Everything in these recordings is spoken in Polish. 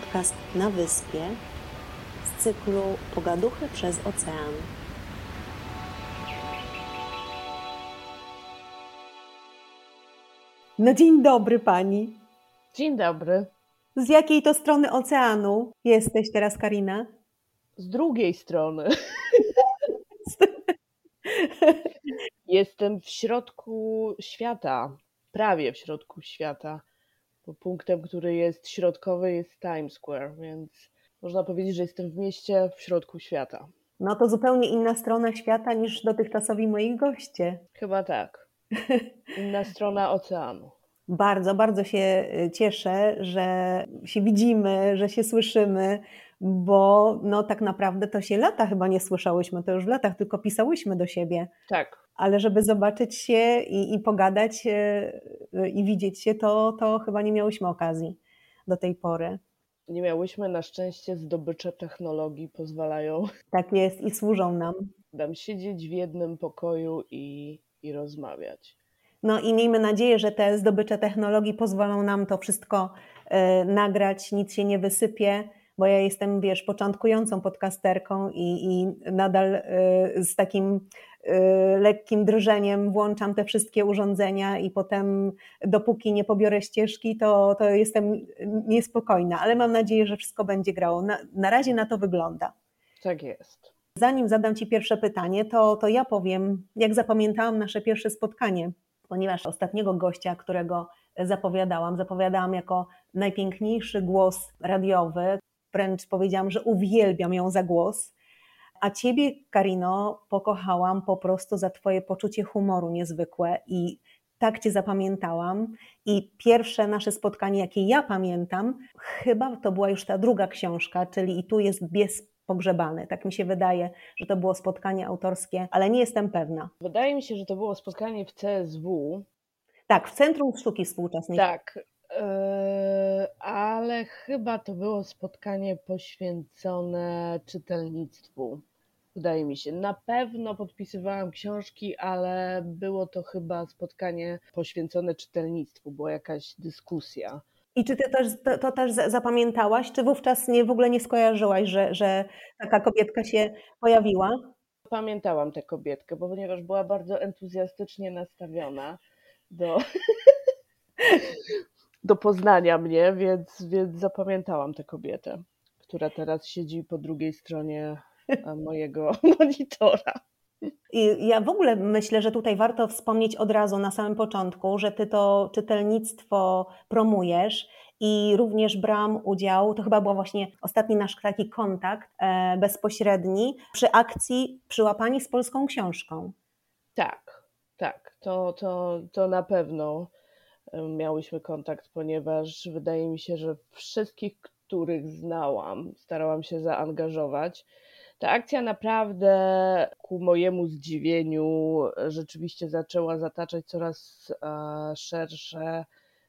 podcast na wyspie z cyklu Pogaduchy przez ocean. No dzień dobry pani. Dzień dobry. Z jakiej to strony oceanu jesteś teraz, Karina? Z drugiej strony. Jestem w środku świata, prawie w środku świata. Punktem, który jest środkowy, jest Times Square, więc można powiedzieć, że jestem w mieście w środku świata. No to zupełnie inna strona świata niż dotychczasowi moi goście. Chyba tak. Inna strona oceanu. Bardzo, bardzo się y, cieszę, że się widzimy, że się słyszymy, bo no tak naprawdę to się lata chyba nie słyszałyśmy, to już w latach tylko pisałyśmy do siebie. Tak. Ale żeby zobaczyć się i, i pogadać y, i widzieć się, to, to chyba nie miałyśmy okazji do tej pory. Nie miałyśmy, na szczęście zdobycze technologii pozwalają Tak jest i służą nam. nam siedzieć w jednym pokoju i, i rozmawiać. No i miejmy nadzieję, że te zdobycze technologii pozwolą nam to wszystko y, nagrać, nic się nie wysypie, bo ja jestem, wiesz, początkującą podcasterką i, i nadal y, z takim lekkim drżeniem włączam te wszystkie urządzenia i potem dopóki nie pobiorę ścieżki, to, to jestem niespokojna, ale mam nadzieję, że wszystko będzie grało. Na, na razie na to wygląda. Tak jest. Zanim zadam Ci pierwsze pytanie, to, to ja powiem, jak zapamiętałam nasze pierwsze spotkanie, ponieważ ostatniego gościa, którego zapowiadałam, zapowiadałam jako najpiękniejszy głos radiowy, wręcz powiedziałam, że uwielbiam ją za głos. A Ciebie, Karino, pokochałam po prostu za Twoje poczucie humoru niezwykłe i tak Cię zapamiętałam. I pierwsze nasze spotkanie, jakie ja pamiętam, chyba to była już ta druga książka, czyli I tu jest bies pogrzebany. Tak mi się wydaje, że to było spotkanie autorskie, ale nie jestem pewna. Wydaje mi się, że to było spotkanie w CSW. Tak, w Centrum Sztuki Współczesnej. Tak, yy, ale chyba to było spotkanie poświęcone czytelnictwu. Wydaje mi się. Na pewno podpisywałam książki, ale było to chyba spotkanie poświęcone czytelnictwu, była jakaś dyskusja. I czy ty też, to, to, też zapamiętałaś, czy wówczas nie, w ogóle nie skojarzyłaś, że, że taka kobietka się pojawiła? Pamiętałam tę kobietkę, bo ponieważ była bardzo entuzjastycznie nastawiona do, do poznania mnie, więc, więc zapamiętałam tę kobietę, która teraz siedzi po drugiej stronie mojego monitora. I ja w ogóle myślę, że tutaj warto wspomnieć od razu na samym początku, że ty to czytelnictwo promujesz i również brałam udział, to chyba był właśnie ostatni nasz taki kontakt e, bezpośredni przy akcji Przyłapani z polską książką. Tak, tak, to, to, to na pewno miałyśmy kontakt, ponieważ wydaje mi się, że wszystkich, których znałam, starałam się zaangażować. Ta akcja naprawdę ku mojemu zdziwieniu rzeczywiście zaczęła zataczać coraz szersze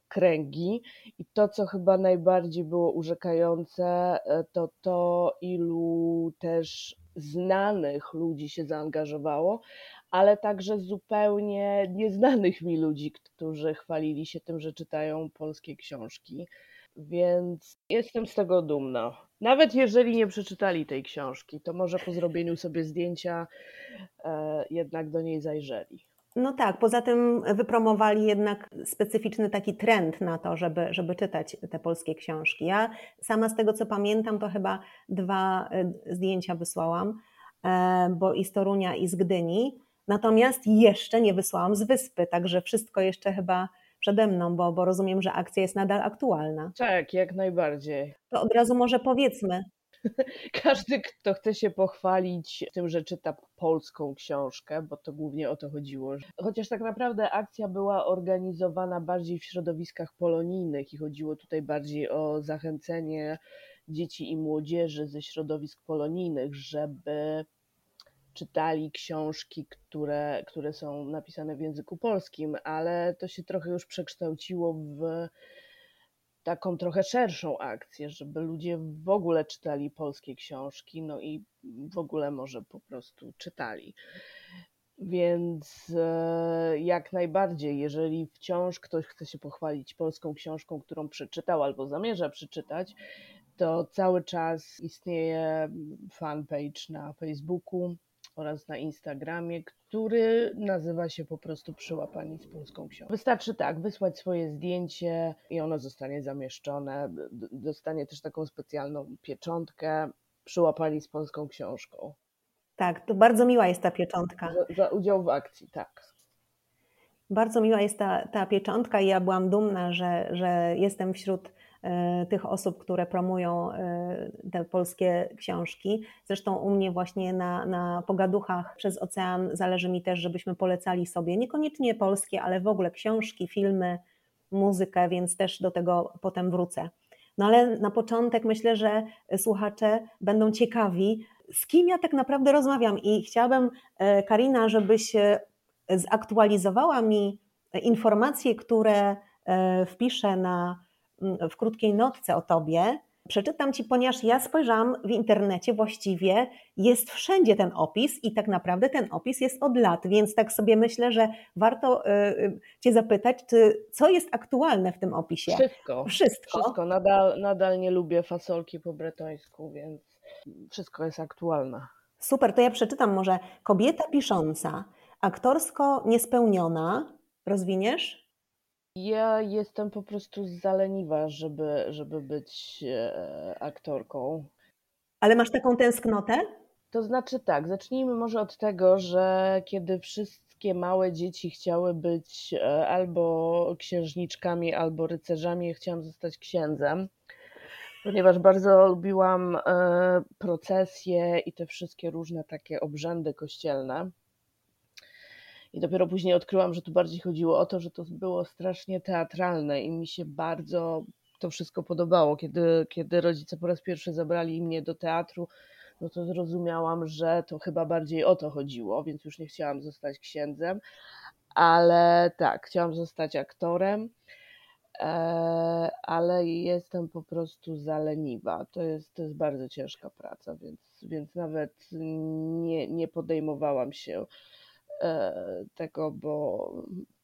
kręgi. I to, co chyba najbardziej było urzekające, to to, ilu też znanych ludzi się zaangażowało, ale także zupełnie nieznanych mi ludzi, którzy chwalili się tym, że czytają polskie książki. Więc jestem z tego dumna. Nawet jeżeli nie przeczytali tej książki, to może po zrobieniu sobie zdjęcia e, jednak do niej zajrzeli. No tak, poza tym wypromowali jednak specyficzny taki trend na to, żeby, żeby czytać te polskie książki. Ja sama z tego co pamiętam, to chyba dwa e, zdjęcia wysłałam, e, bo i z Torunia, i z Gdyni. Natomiast jeszcze nie wysłałam z wyspy, także wszystko jeszcze chyba przede mną, bo, bo rozumiem, że akcja jest nadal aktualna. Tak, jak najbardziej. To od razu może powiedzmy. Każdy, kto chce się pochwalić tym, że czyta polską książkę, bo to głównie o to chodziło. Chociaż tak naprawdę akcja była organizowana bardziej w środowiskach polonijnych i chodziło tutaj bardziej o zachęcenie dzieci i młodzieży ze środowisk polonijnych, żeby czytali książki, które, które są napisane w języku polskim, ale to się trochę już przekształciło w taką trochę szerszą akcję, żeby ludzie w ogóle czytali polskie książki, no i w ogóle może po prostu czytali. Więc e, jak najbardziej, jeżeli wciąż ktoś chce się pochwalić polską książką, którą przeczytał albo zamierza przeczytać, to cały czas istnieje fanpage na Facebooku oraz na Instagramie, który nazywa się po prostu Przyłapani z Polską Książką. Wystarczy tak, wysłać swoje zdjęcie i ono zostanie zamieszczone. Dostanie też taką specjalną pieczątkę Przyłapani z Polską Książką. Tak, to bardzo miła jest ta pieczątka. Za, za udział w akcji, tak. Bardzo miła jest ta, ta pieczątka i ja byłam dumna, że, że jestem wśród tych osób, które promują e, te polskie książki. Zresztą u mnie właśnie na, na pogaduchach przez ocean zależy mi też, żebyśmy polecali sobie niekoniecznie polskie, ale w ogóle książki, filmy, muzykę, więc też do tego potem wrócę. No ale na początek myślę, że słuchacze będą ciekawi, z kim ja tak naprawdę rozmawiam i chciałabym, e, Karina, żebyś zaktualizowała mi informacje, które e, wpiszę na, w krótkiej notce o tobie. Przeczytam ci, ponieważ ja spojrzałam w internecie, właściwie jest wszędzie ten opis i tak naprawdę ten opis jest od lat, więc tak sobie myślę, że warto e, e, Cię zapytać, czy, co jest aktualne w tym opisie? Wszystko. Wszystko. Wszystko. Nadal, nadal nie lubię fasolki po bretońsku, więc wszystko jest aktualne. Super, to ja przeczytam może. Kobieta pisząca Aktorsko niespełniona. Rozwiniesz? Ja jestem po prostu zaleniwa, żeby, żeby być e, aktorką. Ale masz taką tęsknotę? To znaczy tak, zacznijmy może od tego, że kiedy wszystkie małe dzieci chciały być e, albo księżniczkami, albo rycerzami, ja chciałam zostać księdzem, ponieważ bardzo lubiłam e, procesje i te wszystkie różne takie obrzędy kościelne. I dopiero później odkryłam, że tu bardziej chodziło o to, że to było strasznie teatralne i mi się bardzo to wszystko podobało. Kiedy, kiedy rodzice po raz pierwszy zabrali mnie do teatru, no to zrozumiałam, że to chyba bardziej o to chodziło, więc już nie chciałam zostać księdzem, ale tak, chciałam zostać aktorem, e, ale jestem po prostu zaleniwa. To jest, to jest bardzo ciężka praca, więc, więc nawet nie, nie podejmowałam się tego, bo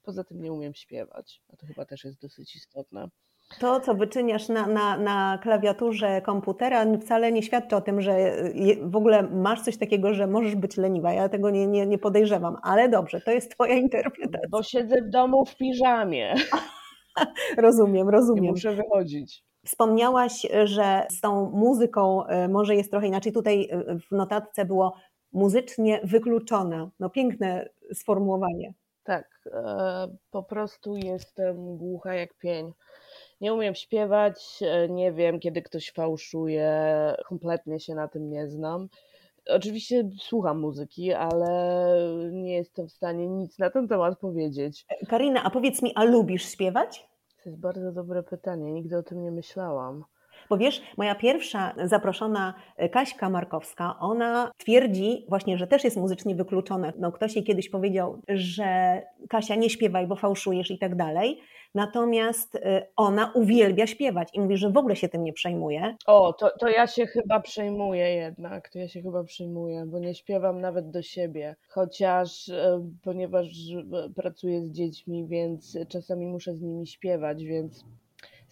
poza tym nie umiem śpiewać, a to chyba też jest dosyć istotne. To, co wyczyniasz na, na, na klawiaturze komputera, wcale nie świadczy o tym, że w ogóle masz coś takiego, że możesz być leniwa. Ja tego nie, nie, nie podejrzewam, ale dobrze, to jest Twoja interpretacja. Bo siedzę w domu w piżamie. rozumiem, rozumiem. Nie muszę wychodzić. Wspomniałaś, że z tą muzyką e, może jest trochę inaczej. Tutaj e, w notatce było muzycznie wykluczona. No piękne sformułowanie. Tak, e, po prostu jestem głucha jak pień. Nie umiem śpiewać, e, nie wiem, kiedy ktoś fałszuje, kompletnie się na tym nie znam. Oczywiście słucham muzyki, ale nie jestem w stanie nic na ten temat powiedzieć. Karina, a powiedz mi, a lubisz śpiewać? To jest bardzo dobre pytanie, nigdy o tym nie myślałam. Bo wiesz, moja pierwsza zaproszona e, Kaśka Markowska, ona twierdzi właśnie, że też jest muzycznie wykluczona. No, ktoś jej kiedyś powiedział, że Kasia nie śpiewaj, bo fałszujesz i tak dalej. Natomiast e, ona uwielbia śpiewać i mówi, że w ogóle się tym nie przejmuje. O, to, to ja się chyba przejmuję jednak, to ja się chyba przejmuję, bo nie śpiewam nawet do siebie. Chociaż, e, ponieważ pracuję z dziećmi, więc czasami muszę z nimi śpiewać, więc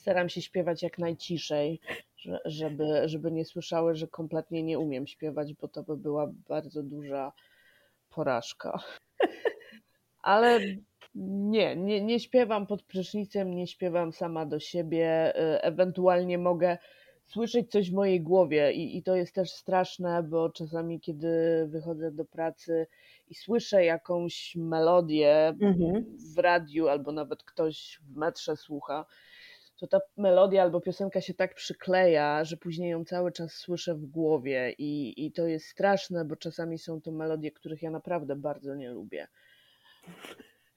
staram się śpiewać jak najciszej, żeby, żeby nie słyszały, że kompletnie nie umiem śpiewać, bo to by była bardzo duża porażka. Ale nie, nie, nie śpiewam pod prysznicem, nie śpiewam sama do siebie. Ewentualnie mogę słyszeć coś w mojej głowie i, i to jest też straszne, bo czasami, kiedy wychodzę do pracy i słyszę jakąś melodię mhm. w radiu, albo nawet ktoś w metrze słucha, to ta melodia albo piosenka się tak przykleja, że później ją cały czas słyszę w głowie i, i to jest straszne, bo czasami są to melodie, których ja naprawdę bardzo nie lubię.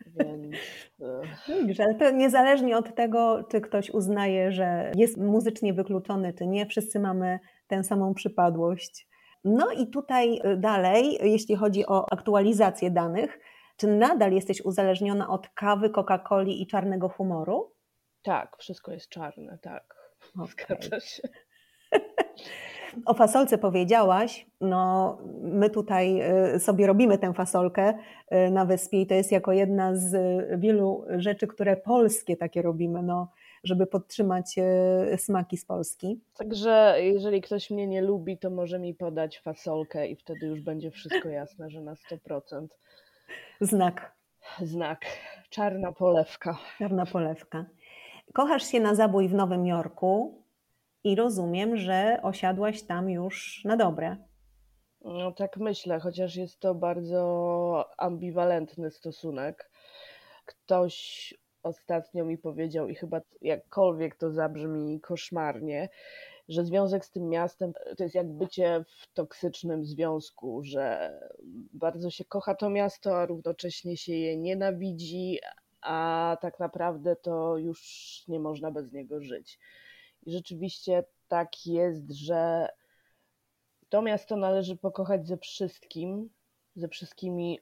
Więc... E, Widzisz, ale to niezależnie od tego, czy ktoś uznaje, że jest muzycznie wykluczony, czy nie, wszyscy mamy tę samą przypadłość. No i tutaj e, dalej, jeśli chodzi o aktualizację danych, czy nadal jesteś uzależniona od kawy, Coca-Coli i czarnego humoru? Tak, wszystko jest czarne, tak. Okay. Zgadza się. O fasolce powiedziałaś, no my tutaj y, sobie robimy tę fasolkę y, na wyspie i to jest jako jedna z wielu rzeczy, które polskie takie robimy. No, żeby podtrzymać smaki z Polski. Także jeżeli ktoś mnie nie lubi, to może mi podać fasolkę i wtedy już będzie wszystko jasne, że na 100%. Znak. Znak. Czarna polewka. Czarna polewka. Kochasz się na zabój w Nowym Jorku i rozumiem, że osiadłaś tam już na dobre. No tak myślę, chociaż jest to bardzo ambiwalentny stosunek. Ktoś ostatnio mi powiedział, i chyba jakkolwiek to zabrzmi koszmarnie, że związek z tym miastem to jest jak bycie w toksycznym związku, że bardzo się kocha to miasto, a równocześnie się je nienawidzi, a tak naprawdę to już nie można bez niego żyć. I rzeczywiście tak jest, że to miasto należy pokochać ze wszystkim, ze wszystkimi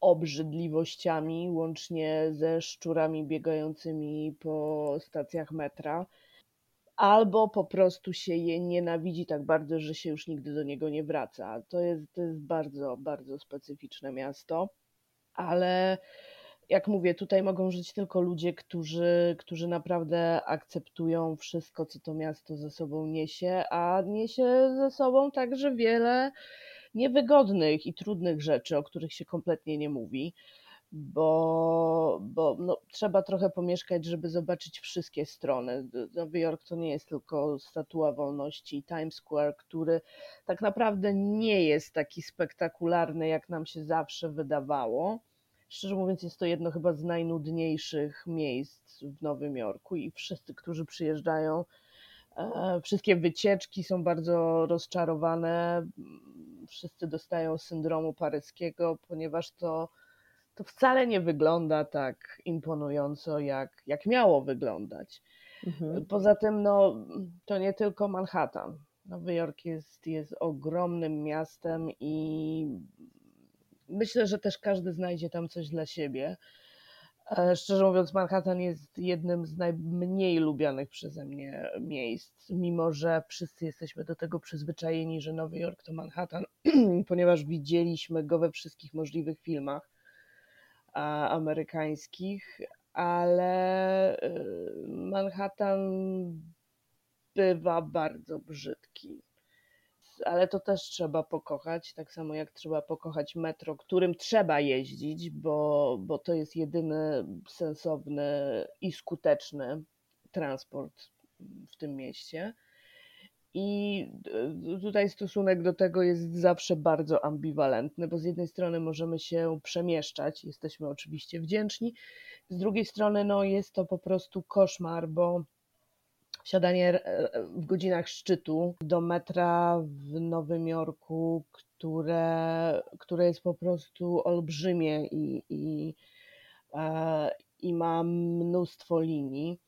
obrzydliwościami, łącznie ze szczurami biegającymi po stacjach metra, albo po prostu się je nienawidzi tak bardzo, że się już nigdy do niego nie wraca. To jest, to jest bardzo, bardzo specyficzne miasto, ale jak mówię, tutaj mogą żyć tylko ludzie, którzy, którzy naprawdę akceptują wszystko, co to miasto ze sobą niesie, a niesie ze sobą także wiele niewygodnych i trudnych rzeczy, o których się kompletnie nie mówi, bo, bo no, trzeba trochę pomieszkać, żeby zobaczyć wszystkie strony. Nowy Jork to nie jest tylko Statua Wolności, Times Square, który tak naprawdę nie jest taki spektakularny, jak nam się zawsze wydawało Szczerze mówiąc, jest to jedno chyba z najnudniejszych miejsc w Nowym Jorku i wszyscy, którzy przyjeżdżają, e, wszystkie wycieczki są bardzo rozczarowane. Wszyscy dostają syndromu paryskiego, ponieważ to, to wcale nie wygląda tak imponująco, jak, jak miało wyglądać. Mhm. Poza tym, no, to nie tylko Manhattan. Nowy Jork jest, jest ogromnym miastem i myślę, że też każdy znajdzie tam coś dla siebie. E, szczerze mówiąc, Manhattan jest jednym z najmniej lubianych przeze mnie miejsc, mimo że wszyscy jesteśmy do tego przyzwyczajeni, że Nowy Jork to Manhattan, ponieważ widzieliśmy go we wszystkich możliwych filmach amerykańskich, ale e, Manhattan bywa bardzo brzydki ale to też trzeba pokochać, tak samo jak trzeba pokochać metro, którym trzeba jeździć, bo, bo to jest jedyny sensowny i skuteczny transport w tym mieście. I tutaj stosunek do tego jest zawsze bardzo ambiwalentny, bo z jednej strony możemy się przemieszczać, jesteśmy oczywiście wdzięczni, z drugiej strony no, jest to po prostu koszmar, bo siadanie e, w godzinach szczytu do metra w Nowym Jorku, które, które jest po prostu olbrzymie i, i, e, i ma mnóstwo linii.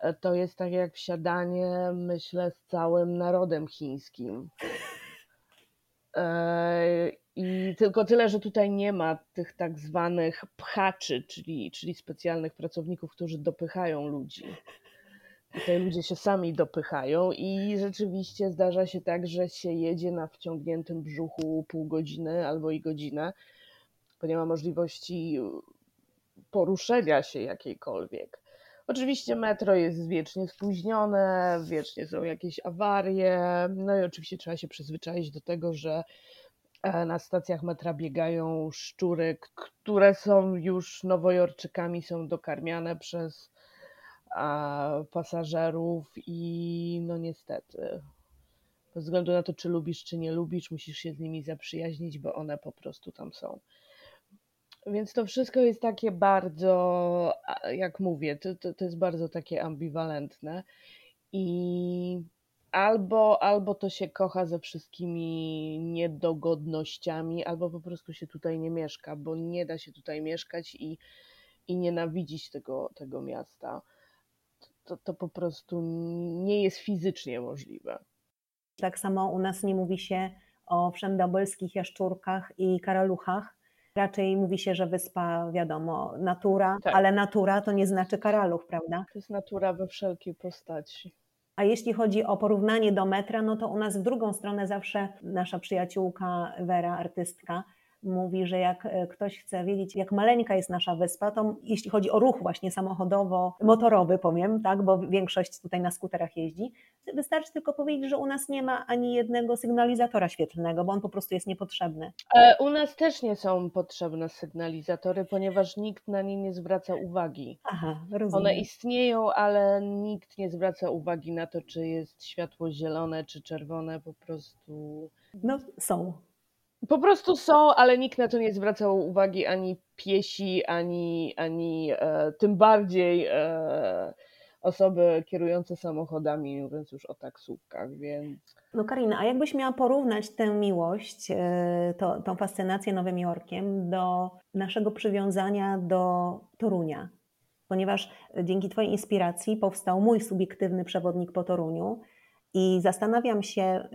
E, to jest tak jak wsiadanie, myślę, z całym narodem chińskim. I tylko tyle, że tutaj nie ma tych tak zwanych pchaczy, czyli, czyli specjalnych pracowników, którzy dopychają ludzi. Tutaj ludzie się sami dopychają i rzeczywiście zdarza się tak, że się jedzie na wciągniętym brzuchu pół godziny albo i godzinę, bo nie ma możliwości poruszenia się jakiejkolwiek. Oczywiście metro jest wiecznie spóźnione, wiecznie są jakieś awarie, no i oczywiście trzeba się przyzwyczaić do tego, że e, na stacjach metra biegają szczury, które są już nowojorczykami, są dokarmiane przez pasażerów i no niestety, bez względu na to, czy lubisz, czy nie lubisz, musisz się z nimi zaprzyjaźnić, bo one po prostu tam są. Więc to wszystko jest takie bardzo, jak mówię, to, to, to jest bardzo takie ambiwalentne. I albo, albo to się kocha ze wszystkimi niedogodnościami, albo po prostu się tutaj nie mieszka, bo nie da się tutaj mieszkać i, i nienawidzić tego, tego miasta to, to po prostu nie jest fizycznie możliwe. Tak samo u nas nie mówi się o wszędobylskich jaszczurkach i karaluchach. Raczej mówi się, że wyspa, wiadomo, natura, tak. ale natura to nie znaczy karaluch, prawda? To jest natura we wszelkiej postaci. A jeśli chodzi o porównanie do metra, no to u nas w drugą stronę zawsze nasza przyjaciółka Wera, artystka, mówi, że jak e, ktoś chce wiedzieć, jak maleńka jest nasza wyspa, to jeśli chodzi o ruch właśnie samochodowo-motorowy, powiem, tak, bo większość tutaj na skuterach jeździ, wystarczy tylko powiedzieć, że u nas nie ma ani jednego sygnalizatora świetlnego, bo on po prostu jest niepotrzebny. E, u nas też nie są potrzebne sygnalizatory, ponieważ nikt na nie nie zwraca uwagi. Aha, rozumiem. One istnieją, ale nikt nie zwraca uwagi na to, czy jest światło zielone, czy czerwone, po prostu. No, są. Po prostu są, ale nikt na to nie zwracał uwagi ani piesi, ani, ani e, tym bardziej e, osoby kierujące samochodami, mówiąc już o taksówkach, więc. No Karina, a jakbyś miała porównać tę miłość, e, to, tą fascynację Nowym Jorkiem do naszego przywiązania do Torunia? Ponieważ dzięki Twojej inspiracji powstał mój subiektywny przewodnik po Toruniu, i zastanawiam się,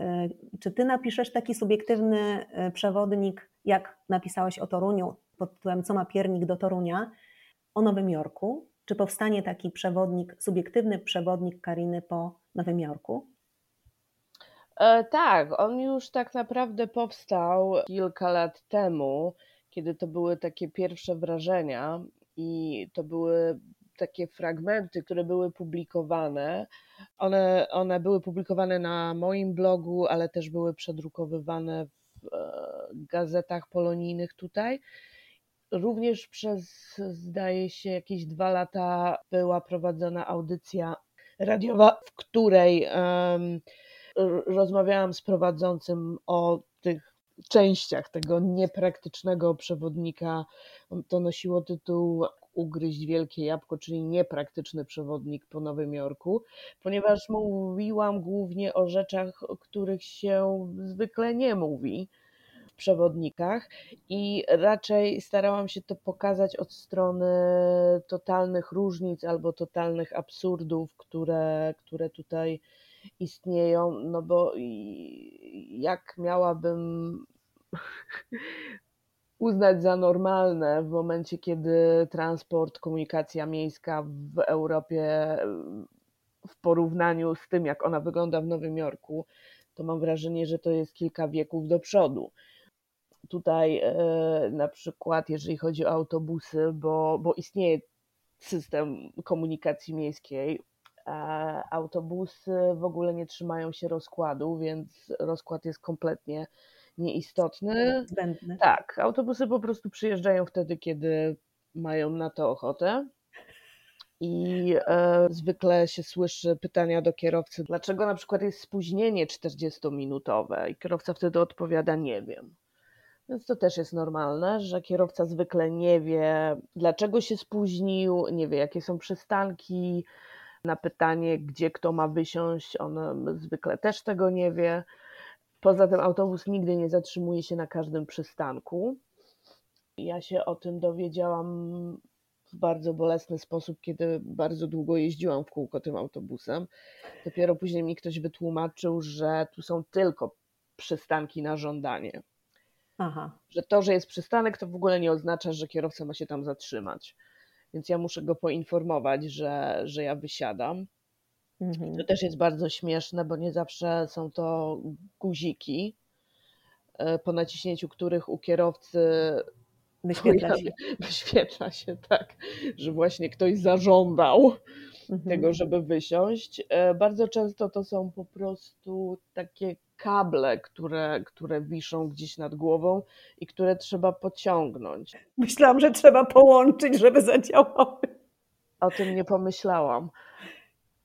y, czy ty napiszesz taki subiektywny y, przewodnik, jak napisałeś o Toruniu, pod tytułem Co ma piernik do Torunia, o Nowym Jorku? Czy powstanie taki przewodnik, subiektywny przewodnik Kariny po Nowym Jorku? E, tak, on już tak naprawdę powstał kilka lat temu, kiedy to były takie pierwsze wrażenia i to były takie fragmenty, które były publikowane. One, one były publikowane na moim blogu, ale też były przedrukowywane w e, gazetach polonijnych tutaj. Również przez, zdaje się, jakieś dwa lata była prowadzona audycja radiowa, w której um, rozmawiałam z prowadzącym o tych częściach tego niepraktycznego przewodnika. To nosiło tytuł ugryźć wielkie jabłko, czyli niepraktyczny przewodnik po Nowym Jorku, ponieważ mówiłam głównie o rzeczach, o których się zwykle nie mówi w przewodnikach i raczej starałam się to pokazać od strony totalnych różnic albo totalnych absurdów, które, które tutaj istnieją, no bo jak miałabym uznać za normalne w momencie, kiedy transport, komunikacja miejska w Europie w porównaniu z tym, jak ona wygląda w Nowym Jorku, to mam wrażenie, że to jest kilka wieków do przodu. Tutaj e, na przykład, jeżeli chodzi o autobusy, bo, bo istnieje system komunikacji miejskiej, autobusy w ogóle nie trzymają się rozkładu, więc rozkład jest kompletnie nieistotny. Zbędny. Tak, autobusy po prostu przyjeżdżają wtedy, kiedy mają na to ochotę. I e, zwykle się słyszy pytania do kierowcy, dlaczego na przykład jest spóźnienie 40-minutowe, i kierowca wtedy odpowiada: Nie wiem. Więc to też jest normalne, że kierowca zwykle nie wie, dlaczego się spóźnił, nie wie, jakie są przystanki. Na pytanie, gdzie kto ma wysiąść, on zwykle też tego nie wie. Poza tym autobus nigdy nie zatrzymuje się na każdym przystanku. Ja się o tym dowiedziałam w bardzo bolesny sposób, kiedy bardzo długo jeździłam w kółko tym autobusem. Dopiero później mi ktoś wytłumaczył, że tu są tylko przystanki na żądanie. Aha. Że to, że jest przystanek, to w ogóle nie oznacza, że kierowca ma się tam zatrzymać. Więc ja muszę go poinformować, że, że ja wysiadam. Mhm. To też jest bardzo śmieszne, bo nie zawsze są to guziki, e, po naciśnięciu których u kierowcy wyświetla się. Wyświetla się, tak, że właśnie ktoś zażądał mhm. tego, żeby wysiąść. E, bardzo często to są po prostu takie kable, które, które wiszą gdzieś nad głową i które trzeba pociągnąć. Myślałam, że trzeba połączyć, żeby zadziałały. O tym nie pomyślałam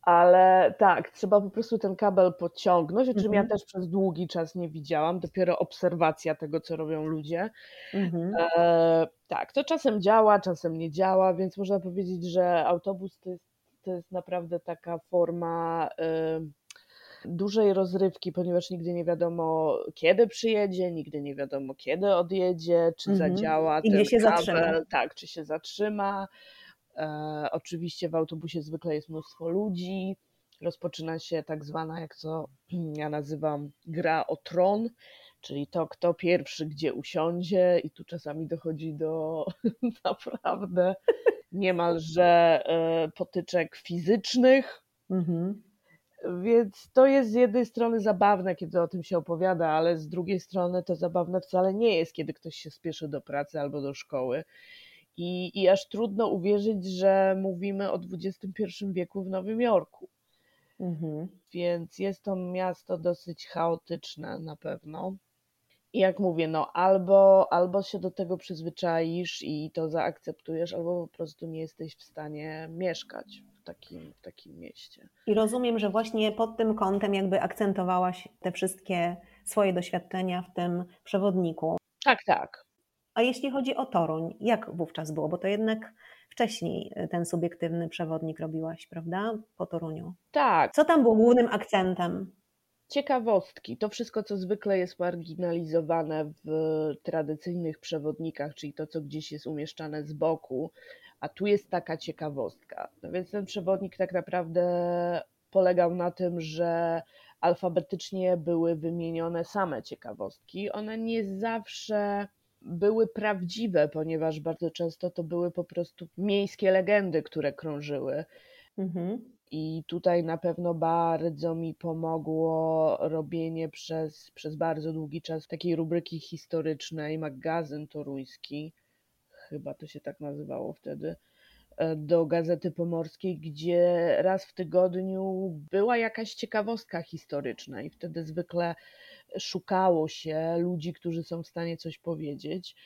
ale tak, trzeba po prostu ten kabel podciągnąć, o czym ja mhm. też przez długi czas nie widziałam, dopiero obserwacja tego, co robią ludzie. -hmm. e, tak, to czasem działa, czasem nie działa, więc można powiedzieć, że autobus to jest, to jest naprawdę taka forma e, dużej rozrywki, ponieważ nigdy nie wiadomo, kiedy przyjedzie, nigdy nie wiadomo, kiedy odjedzie, czy -hmm. zadziała I ten się kabel, zatrzyma. tak, czy się zatrzyma. E, oczywiście w autobusie zwykle jest mnóstwo ludzi. Rozpoczyna się tak zwana, jak to ja nazywam, gra o tron, czyli to, kto pierwszy gdzie usiądzie, i tu czasami dochodzi do naprawdę niemalże e, potyczek fizycznych. Mhm. Więc to jest z jednej strony zabawne, kiedy o tym się opowiada, ale z drugiej strony to zabawne wcale nie jest, kiedy ktoś się spieszy do pracy albo do szkoły. I, I aż trudno uwierzyć, że mówimy o XXI wieku w Nowym Jorku. Mhm. Więc jest to miasto dosyć chaotyczne na pewno. I jak mówię, no albo, albo się do tego przyzwyczaisz i to zaakceptujesz, albo po prostu nie jesteś w stanie mieszkać w takim, w takim mieście. I rozumiem, że właśnie pod tym kątem jakby akcentowałaś te wszystkie swoje doświadczenia w tym przewodniku. Tak, tak. A jeśli chodzi o Toruń, jak wówczas było? Bo to jednak wcześniej ten subiektywny przewodnik robiłaś, prawda? Po Toruniu. Tak. Co tam było głównym akcentem? Ciekawostki. To wszystko, co zwykle jest marginalizowane w tradycyjnych przewodnikach, czyli to, co gdzieś jest umieszczane z boku, a tu jest taka ciekawostka. No więc ten przewodnik tak naprawdę polegał na tym, że alfabetycznie były wymienione same ciekawostki. One nie zawsze były prawdziwe, ponieważ bardzo często to były po prostu miejskie legendy, które krążyły. Mhm. I tutaj na pewno bardzo mi pomogło robienie przez, przez bardzo długi czas takiej rubryki historycznej, magazyn toruński, chyba to się tak nazywało wtedy, e, do Gazety Pomorskiej, gdzie raz w tygodniu była jakaś ciekawostka historyczna i wtedy zwykle szukało się ludzi, którzy są w stanie coś powiedzieć.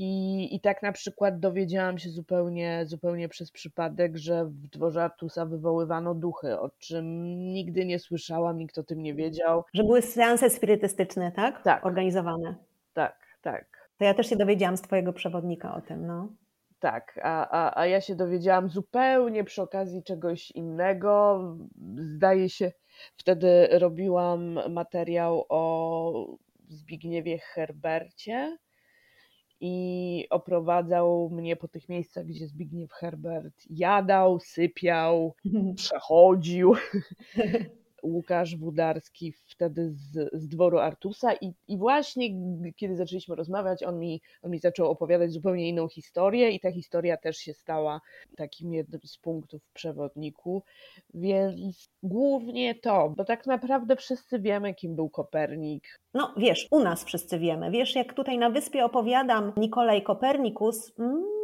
I, I tak na przykład dowiedziałam się zupełnie, zupełnie przez przypadek, że w dworze Artusa wywoływano duchy, o czym nigdy nie słyszałam, nikt o tym nie wiedział. Że były seanse spirytystyczne, tak? Tak. Organizowane. Tak, tak. To ja też się dowiedziałam z Twojego przewodnika o tym, no. Tak, a, a, a ja się dowiedziałam zupełnie przy okazji czegoś innego. Zdaje się, wtedy robiłam materiał o Zbigniewie Herbercie i oprowadzał mnie po tych miejscach, gdzie Zbigniew Herbert jadał, sypiał, przechodził. Łukasz Wudarski wtedy z, z dworu Artusa i, i właśnie kiedy zaczęliśmy rozmawiać, on mi, on mi zaczął opowiadać zupełnie inną historię i ta historia też się stała takim jednym z punktów w przewodniku, więc głównie to, bo tak naprawdę wszyscy wiemy, kim był Kopernik. No wiesz, u nas wszyscy wiemy. Wiesz, jak tutaj na wyspie opowiadam Nikolaj Kopernikus, mm,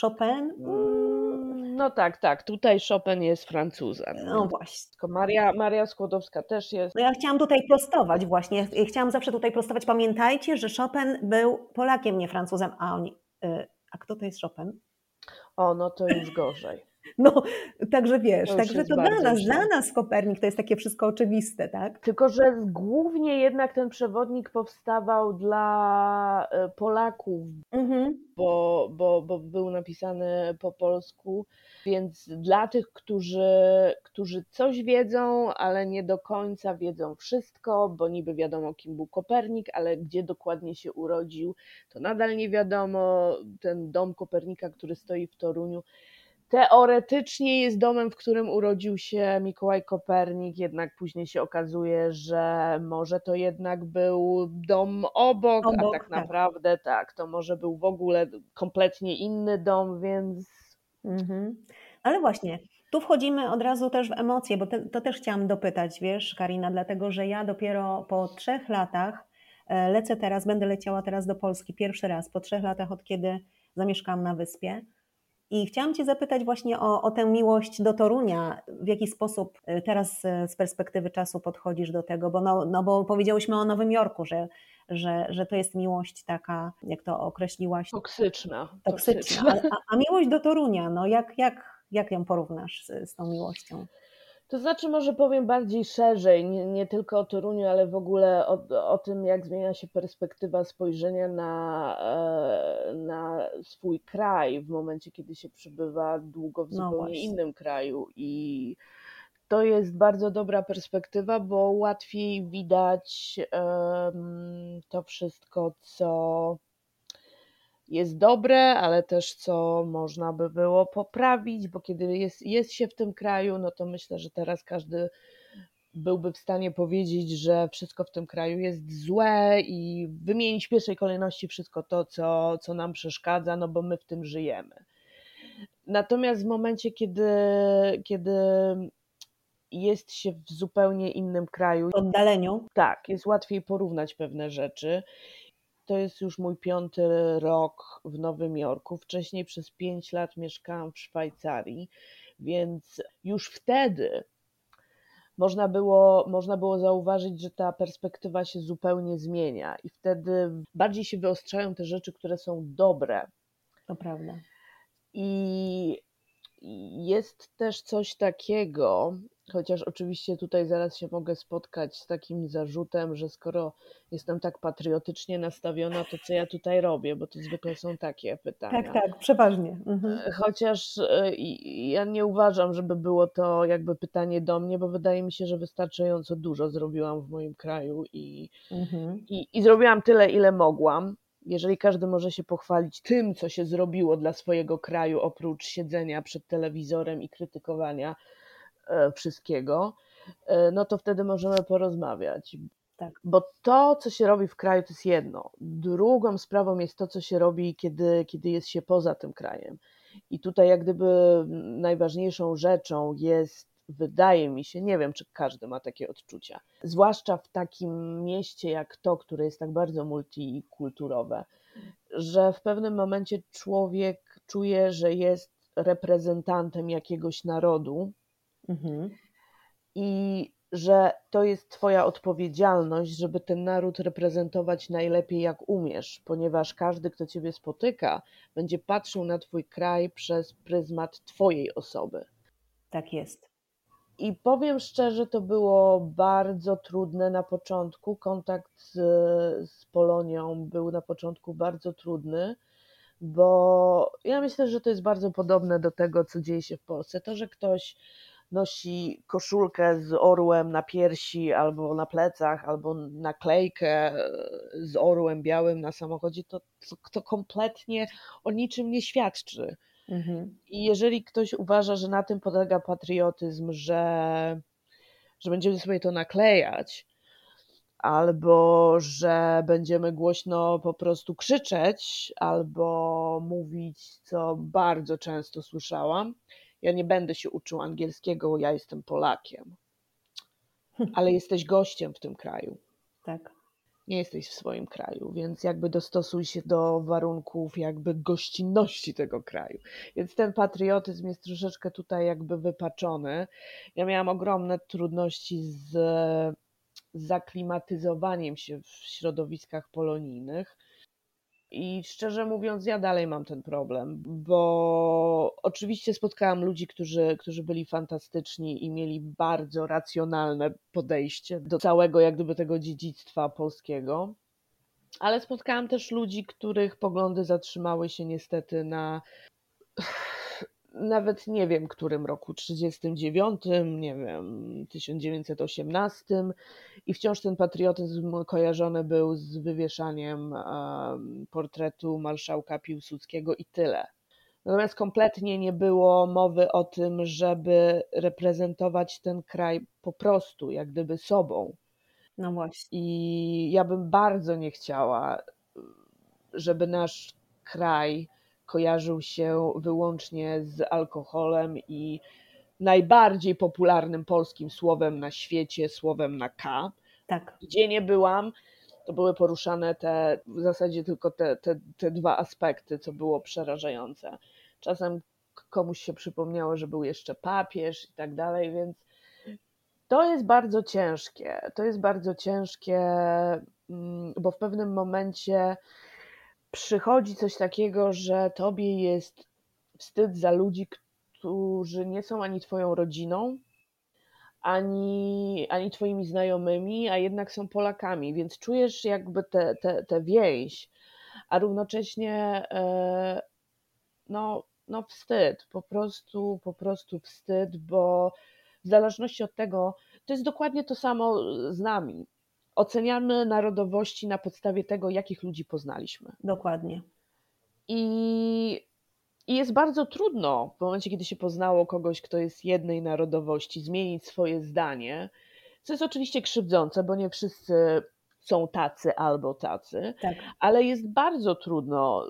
Chopin, mm, no tak, tak. Tutaj Chopin jest Francuzem. No właśnie. Maria, Maria Skłodowska też jest. No ja chciałam tutaj prostować właśnie. Chciałam zawsze tutaj prostować. Pamiętajcie, że Chopin był Polakiem, nie Francuzem. A oni. Y, a kto to jest Chopin? O, no to już gorzej. No, także wiesz, to także to dla nas, dla nas Kopernik to jest takie wszystko oczywiste, tak? Tylko, że głównie jednak ten przewodnik powstawał dla e, Polaków, mhm. bo, bo, bo był napisany po polsku, więc dla tych, którzy, którzy coś wiedzą, ale nie do końca wiedzą wszystko, bo niby wiadomo, kim był Kopernik, ale gdzie dokładnie się urodził, to nadal nie wiadomo. Ten dom Kopernika, który stoi w Toruniu, teoretycznie jest domem, w którym urodził się Mikołaj Kopernik, jednak później się okazuje, że może to jednak był dom obok, obok a tak, tak naprawdę tak, to może był w ogóle kompletnie inny dom, więc. Mhm. Ale właśnie, tu wchodzimy od razu też w emocje, bo te, to też chciałam dopytać, wiesz, Karina, dlatego że ja dopiero po trzech latach e, lecę teraz, będę leciała teraz do Polski pierwszy raz, po trzech latach od kiedy zamieszkałam na wyspie. I chciałam Cię zapytać właśnie o, o tę miłość do Torunia. W jaki sposób y, teraz y, z perspektywy czasu podchodzisz do tego? Bo, no, no bo powiedziałyśmy o Nowym Jorku, że, że, że to jest miłość taka, jak to określiłaś? Toksyczna. Toksyczna. A, a miłość do Torunia, no jak, jak, jak ją porównasz z, z tą miłością? To znaczy, może powiem bardziej szerzej, nie, nie tylko o Toruniu, ale w ogóle o, o, tym, jak zmienia się perspektywa spojrzenia na, e, na swój kraj w momencie, kiedy się przebywa długo w no zupełnie no innym kraju. I to jest bardzo dobra perspektywa, bo łatwiej widać um, to wszystko, co jest dobre, ale też co można by było poprawić, bo kiedy jest, jest się w tym kraju, no to myślę, że teraz każdy byłby w stanie powiedzieć, że wszystko w tym kraju jest złe i wymienić w pierwszej kolejności wszystko to, co, co nam przeszkadza, no bo my w tym żyjemy. Natomiast w momencie, kiedy, kiedy jest się w zupełnie innym kraju. W oddaleniu. Tak, jest łatwiej porównać pewne rzeczy. To jest już mój piąty rok w Nowym Jorku. Wcześniej przez pięć lat mieszkałam w Szwajcarii, więc już wtedy można było, można było zauważyć, że ta perspektywa się zupełnie zmienia i wtedy bardziej się wyostrzają te rzeczy, które są dobre. To prawda. I jest też coś takiego, chociaż oczywiście tutaj zaraz się mogę spotkać z takim zarzutem, że skoro jestem tak patriotycznie nastawiona, to co ja tutaj robię, bo to zwykle są takie pytania. Tak, tak, przeważnie. Mhm. E, chociaż e, ja nie uważam, żeby było to jakby pytanie do mnie, bo wydaje mi się, że wystarczająco dużo zrobiłam w moim kraju i, mhm. i, i zrobiłam tyle, ile mogłam jeżeli każdy może się pochwalić tym, co się zrobiło dla swojego kraju, oprócz siedzenia przed telewizorem i krytykowania e, wszystkiego, e, no to wtedy możemy porozmawiać. Tak. Bo to, co się robi w kraju, to jest jedno. Drugą sprawą jest to, co się robi, kiedy, kiedy jest się poza tym krajem. I tutaj, jak gdyby, najważniejszą rzeczą jest wydaje mi się, nie wiem, czy każdy ma takie odczucia, zwłaszcza w takim mieście jak to, które jest tak bardzo multikulturowe, że w pewnym momencie człowiek czuje, że jest reprezentantem jakiegoś narodu mhm. i że to jest Twoja odpowiedzialność, żeby ten naród reprezentować najlepiej, jak umiesz, ponieważ każdy, kto Ciebie spotyka, będzie patrzył na Twój kraj przez pryzmat Twojej osoby. Tak jest. I powiem szczerze, to było bardzo trudne na początku. Kontakt z, z Polonią był na początku bardzo trudny, bo ja myślę, że to jest bardzo podobne do tego, co dzieje się w Polsce. To, że ktoś nosi koszulkę z orłem na piersi, albo na plecach, albo naklejkę z orłem białym na samochodzie, to, to, to kompletnie o niczym nie świadczy. Mhm. I jeżeli ktoś uważa, że na tym polega patriotyzm, że, że będziemy sobie to naklejać, albo że będziemy głośno po prostu krzyczeć, albo mówić, co bardzo często słyszałam. Ja nie będę się uczył angielskiego, ja jestem Polakiem. Ale jesteś gościem w tym kraju. Tak nie jesteś w swoim kraju, więc jakby dostosuj się do warunków jakby gościnności tego kraju. Więc ten patriotyzm jest troszeczkę tutaj jakby wypaczony. Ja miałam ogromne trudności z zaklimatyzowaniem się w środowiskach polonijnych i szczerze mówiąc, ja dalej mam ten problem, bo oczywiście spotkałam ludzi, którzy, którzy byli fantastyczni i mieli bardzo racjonalne podejście do całego, jak gdyby, tego dziedzictwa polskiego. Ale spotkałam też ludzi, których poglądy zatrzymały się niestety na nawet nie wiem którym roku, 39, nie wiem, 1918 i wciąż ten patriotyzm kojarzony był z wywieszaniem portretu marszałka Piłsudskiego i tyle. Natomiast kompletnie nie było mowy o tym, żeby reprezentować ten kraj po prostu, jak gdyby sobą. No właśnie. I ja bym bardzo nie chciała, żeby nasz kraj kojarzył się wyłącznie z alkoholem i najbardziej popularnym polskim słowem na świecie, słowem na K. Tak. Gdzie nie byłam, to były poruszane te, w zasadzie tylko te, te, te dwa aspekty, co było przerażające. Czasem komuś się przypomniało, że był jeszcze papież i tak dalej, więc to jest bardzo ciężkie. To jest bardzo ciężkie, mm, bo w pewnym momencie przychodzi coś takiego, że tobie jest wstyd za ludzi, którzy nie są ani twoją rodziną, ani, ani twoimi znajomymi, a jednak są Polakami, więc czujesz jakby tę te, te, te więź, a równocześnie e, no, no wstyd, po prostu, po prostu wstyd, bo w zależności od tego, to jest dokładnie to samo z nami oceniamy narodowości na podstawie tego, jakich ludzi poznaliśmy. Dokładnie. I, I jest bardzo trudno w momencie, kiedy się poznało kogoś, kto jest jednej narodowości, zmienić swoje zdanie, co jest oczywiście krzywdzące, bo nie wszyscy są tacy albo tacy, tak. ale jest bardzo trudno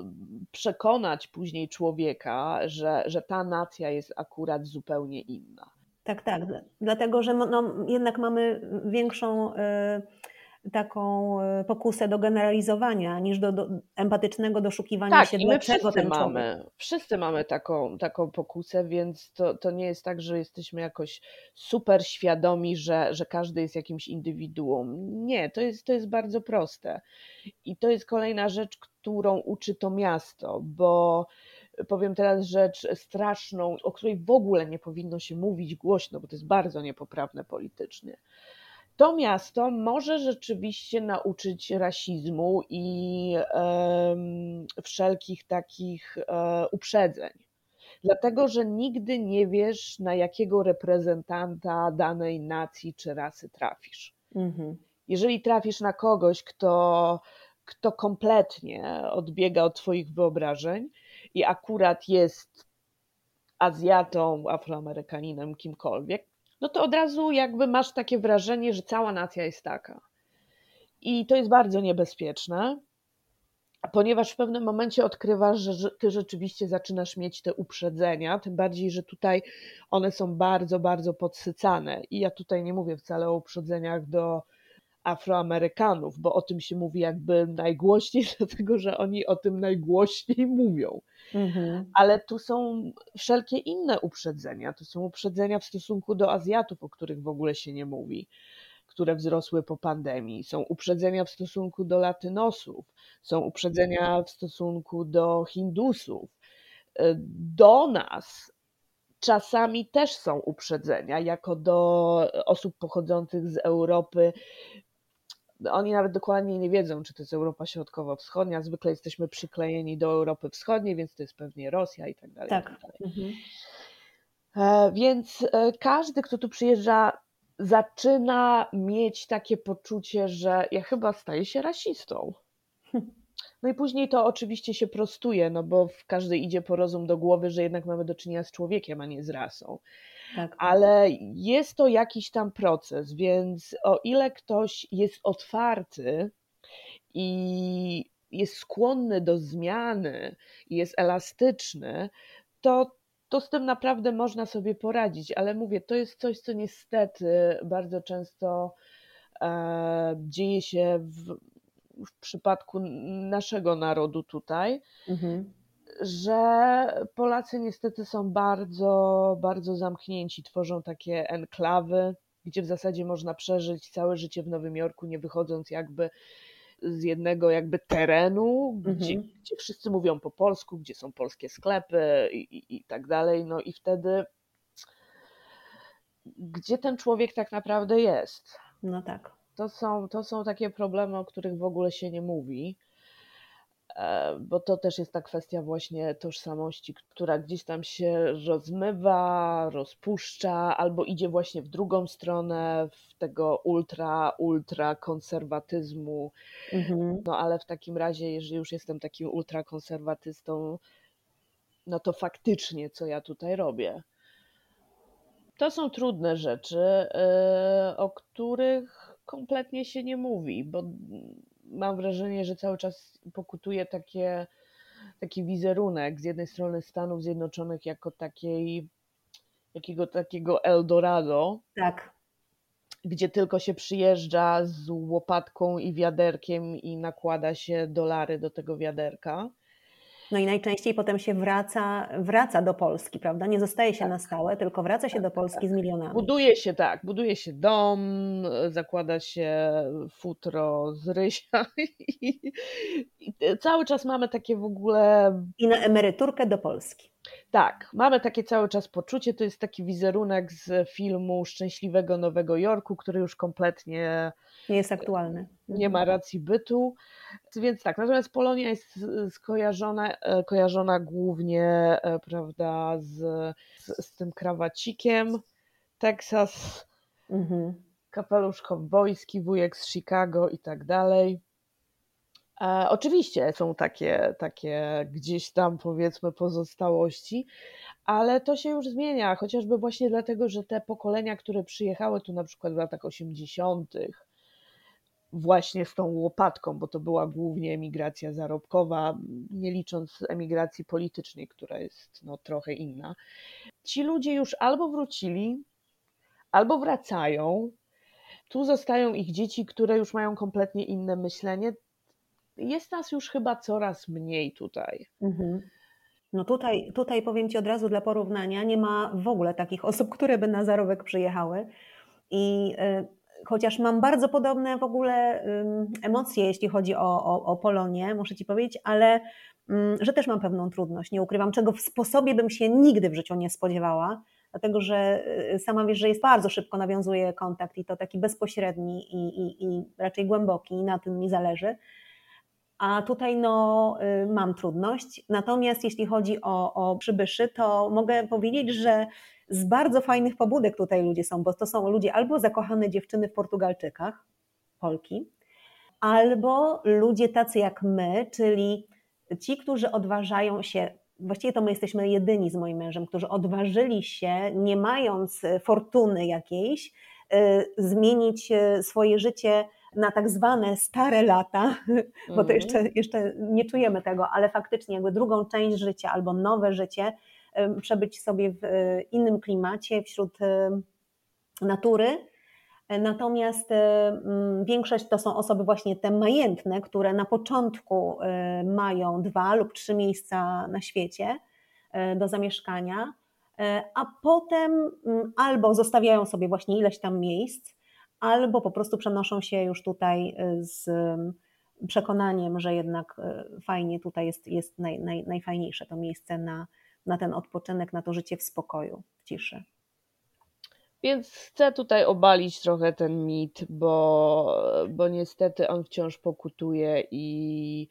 przekonać później człowieka, że, że ta nacja jest akurat zupełnie inna. Tak, tak. Dlatego, że no, jednak mamy większą. Y taką e, pokusę do generalizowania niż do, do empatycznego doszukiwania tak, się, i my wszyscy mamy, wszyscy mamy taką, taką pokusę, więc to, to nie jest tak, że jesteśmy jakoś super świadomi, że, że każdy jest jakimś indywiduum. Nie, to jest, to jest bardzo proste. I to jest kolejna rzecz, którą uczy to miasto, bo powiem teraz rzecz straszną, o której w ogóle nie powinno się mówić głośno, bo to jest bardzo niepoprawne politycznie to miasto może rzeczywiście nauczyć rasizmu i wszelkich takich um, uprzedzeń. Dlatego, że nigdy nie wiesz, na jakiego reprezentanta danej nacji czy rasy trafisz. Mhm. Jeżeli trafisz na kogoś, kto, kto kompletnie odbiega od Twoich wyobrażeń i akurat jest Azjatą, Afroamerykaninem, kimkolwiek, no to od razu jakby masz takie wrażenie, że cała nacja jest taka. I to jest bardzo niebezpieczne, ponieważ w pewnym momencie odkrywasz, że ty rzeczywiście zaczynasz mieć te uprzedzenia, tym bardziej, że tutaj one są bardzo, bardzo podsycane. I ja tutaj nie mówię wcale o uprzedzeniach do Afroamerykanów, bo o tym się mówi jakby najgłośniej, dlatego że oni o tym najgłośniej mówią. Mhm. Ale tu są wszelkie inne uprzedzenia. To są uprzedzenia w stosunku do Azjatów, o których w ogóle się nie mówi, które wzrosły po pandemii. Są uprzedzenia w stosunku do Latynosów, są uprzedzenia w stosunku do Hindusów. Do nas czasami też są uprzedzenia, jako do osób pochodzących z Europy, oni nawet dokładnie nie wiedzą, czy to jest Europa Środkowo-Wschodnia. Zwykle jesteśmy przyklejeni do Europy Wschodniej, więc to jest pewnie Rosja i tak dalej. Tak. tak mhm. E, więc e, każdy, kto tu przyjeżdża, zaczyna mieć takie poczucie, że ja chyba staję się rasistą. No i później to oczywiście się prostuje, no bo w każdy idzie po rozum do głowy, że jednak mamy do czynienia z człowiekiem, a nie z rasą. Tak. Ale jest to jakiś tam proces, więc o ile ktoś jest otwarty i jest skłonny do zmiany, jest elastyczny, to, to z tym naprawdę można sobie poradzić. Ale mówię, to jest coś, co niestety bardzo często e, dzieje się w, w przypadku naszego narodu tutaj. Mhm że Polacy niestety są bardzo, bardzo zamknięci, tworzą takie enklawy, gdzie w zasadzie można przeżyć całe życie w Nowym Jorku, nie wychodząc jakby z jednego jakby terenu, gdzie, mhm. gdzie wszyscy mówią po polsku, gdzie są polskie sklepy i, i, i tak dalej. No i wtedy gdzie ten człowiek tak naprawdę jest? No tak. To są, to są takie problemy, o których w ogóle się nie mówi. E, bo to też jest ta kwestia właśnie tożsamości, która gdzieś tam się rozmywa, rozpuszcza, albo idzie właśnie w drugą stronę, w tego ultra, ultra konserwatyzmu. Mhm. No ale w takim razie, jeżeli już jestem takim ultrakonserwatystą, no to faktycznie, co ja tutaj robię? To są trudne rzeczy, e, o których kompletnie się nie mówi, bo mam wrażenie, że cały czas pokutuje takie, taki wizerunek z jednej strony Stanów Zjednoczonych jako takiej, jakiego takiego Eldorado. Tak. Gdzie tylko się przyjeżdża z łopatką i wiaderkiem i nakłada się dolary do tego wiaderka. No i najczęściej potem się wraca, wraca do Polski, prawda? Nie zostaje się tak. na stałe, tylko wraca się tak, do Polski tak. z milionami. Buduje się tak, buduje się dom, zakłada się futro z rysia i, i cały czas mamy takie w ogóle... I na emeryturkę do Polski. Tak, mamy takie cały czas poczucie, to jest taki wizerunek z filmu Szczęśliwego Nowego Jorku, który już kompletnie nie jest aktualny. Nie ma racji bytu. Więc tak, natomiast Polonia jest skojarzona, e, kojarzona głównie e, prawda, z, z, z tym krawacikiem. Teksas, mhm. kapelusz kowbojski, wujek z Chicago i tak dalej. E, oczywiście są takie, takie gdzieś tam powiedzmy pozostałości, ale to się już zmienia, chociażby właśnie dlatego, że te pokolenia, które przyjechały tu na przykład w latach 80., właśnie z tą łopatką, bo to była głównie emigracja zarobkowa, nie licząc emigracji politycznej, która jest no, trochę inna. Ci ludzie już albo wrócili, albo wracają. Tu zostają ich dzieci, które już mają kompletnie inne myślenie. Jest nas już chyba coraz mniej tutaj. Mhm. No tutaj, tutaj powiem Ci od razu dla porównania, nie ma w ogóle takich osób, które by na zarobek przyjechały. I y, chociaż mam bardzo podobne w ogóle y, emocje, jeśli chodzi o, o, o Polonię, muszę Ci powiedzieć, ale y, że też mam pewną trudność. Nie ukrywam, czego w sposobie bym się nigdy w życiu nie spodziewała, dlatego że y, sama wiesz, że jest bardzo szybko nawiązuje kontakt i to taki bezpośredni i, i, i raczej głęboki i na tym mi zależy a tutaj no, y, mam trudność. Natomiast jeśli chodzi o, o przybyszy, to mogę powiedzieć, że z bardzo fajnych pobudek tutaj ludzie są, bo to są ludzie albo zakochane dziewczyny w Portugalczykach, Polki, albo ludzie tacy jak my, czyli ci, którzy odważają się, właściwie to my jesteśmy jedyni z moim mężem, którzy odważyli się, nie mając fortuny jakiejś, y, zmienić y, swoje życie na tak zwane stare lata, bo to mhm. jeszcze, jeszcze nie czujemy tego, ale faktycznie jakby drugą część życia albo nowe życie przebyć sobie w e, innym klimacie wśród e, natury. Natomiast e, większość to są osoby właśnie te majętne, które na początku mają dwa lub trzy miejsca na świecie do zamieszkania, a potem albo zostawiają sobie właśnie ileś tam miejsc, albo po prostu przenoszą się już tutaj y, z przekonaniem, że jednak y, fajnie tutaj jest, jest naj, naj, najfajniejsze to miejsce na, na ten odpoczynek, na to życie w spokoju, w ciszy. Więc chcę tutaj obalić trochę ten mit, bo, bo niestety on wciąż pokutuje i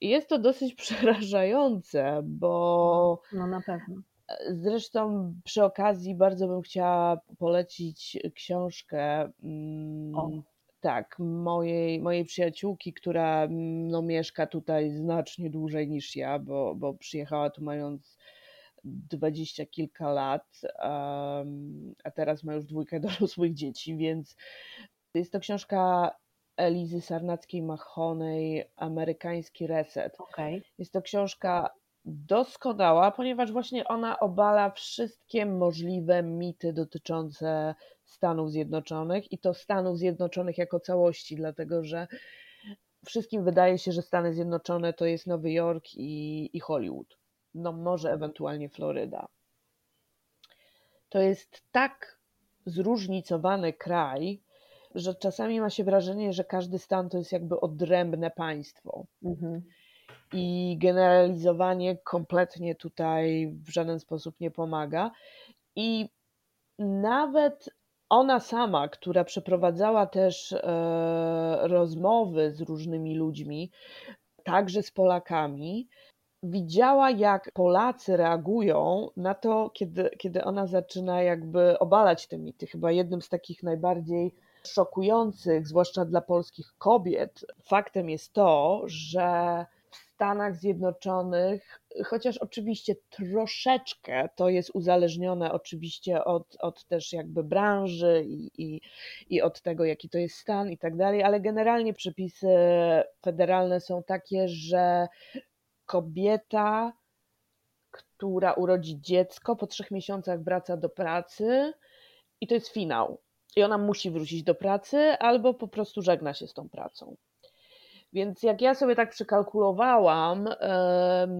jest to dosyć przerażające, bo. No, no na pewno. Zresztą przy okazji bardzo bym chciała polecić książkę. Mm, tak, mojej, mojej przyjaciółki, która mm, no, mieszka tutaj znacznie dłużej niż ja, bo, bo przyjechała tu mając dwadzieścia kilka lat, a teraz ma już dwójkę dorosłych dzieci, więc jest to książka Elizy Sarnackiej-Machonej Amerykański Reset. Okay. Jest to książka doskonała, ponieważ właśnie ona obala wszystkie możliwe mity dotyczące Stanów Zjednoczonych i to Stanów Zjednoczonych jako całości, dlatego że wszystkim wydaje się, że Stany Zjednoczone to jest Nowy Jork i, i Hollywood. No może ewentualnie Floryda. To jest tak zróżnicowany kraj, że czasami ma się wrażenie, że każdy stan to jest jakby odrębne państwo. Mhm i generalizowanie kompletnie tutaj w żaden sposób nie pomaga. I nawet ona sama, która przeprowadzała też e, rozmowy z różnymi ludźmi, także z Polakami, widziała, jak Polacy reagują na to, kiedy, kiedy ona zaczyna jakby obalać te mity. Chyba jednym z takich najbardziej szokujących, zwłaszcza dla polskich kobiet, faktem jest to, że Stanach Zjednoczonych, chociaż oczywiście troszeczkę to jest uzależnione oczywiście od, od też jakby branży i, i, i od tego, jaki to jest stan i tak dalej, ale generalnie przepisy federalne są takie, że kobieta, która urodzi dziecko, po trzech miesiącach wraca do pracy i to jest finał. I ona musi wrócić do pracy albo po prostu żegna się z tą pracą. Więc jak ja sobie tak przekalkulowałam,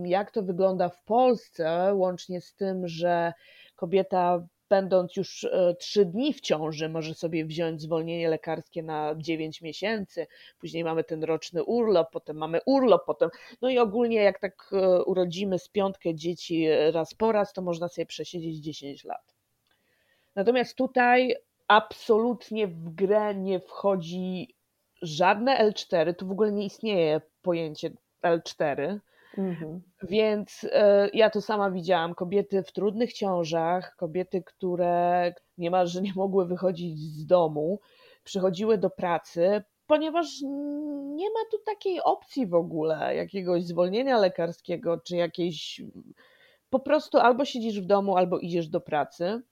jak to wygląda w Polsce, łącznie z tym, że kobieta będąc już e, trzy dni w ciąży, może sobie wziąć zwolnienie lekarskie na 9 miesięcy, później mamy ten roczny urlop, potem mamy urlop, potem, no i ogólnie jak tak e, urodzimy z piątkę dzieci raz po raz, to można sobie przesiedzieć 10 lat. Natomiast tutaj absolutnie w grę nie wchodzi żadne L4, tu w ogóle nie istnieje pojęcie L4. Mhm. Więc y, ja to sama widziałam. Kobiety w trudnych ciążach, kobiety, które niemalże nie mogły wychodzić z domu, przychodziły do pracy, ponieważ nie ma tu takiej opcji w ogóle jakiegoś zwolnienia lekarskiego, czy jakiejś. Po prostu albo siedzisz w domu, albo idziesz do pracy.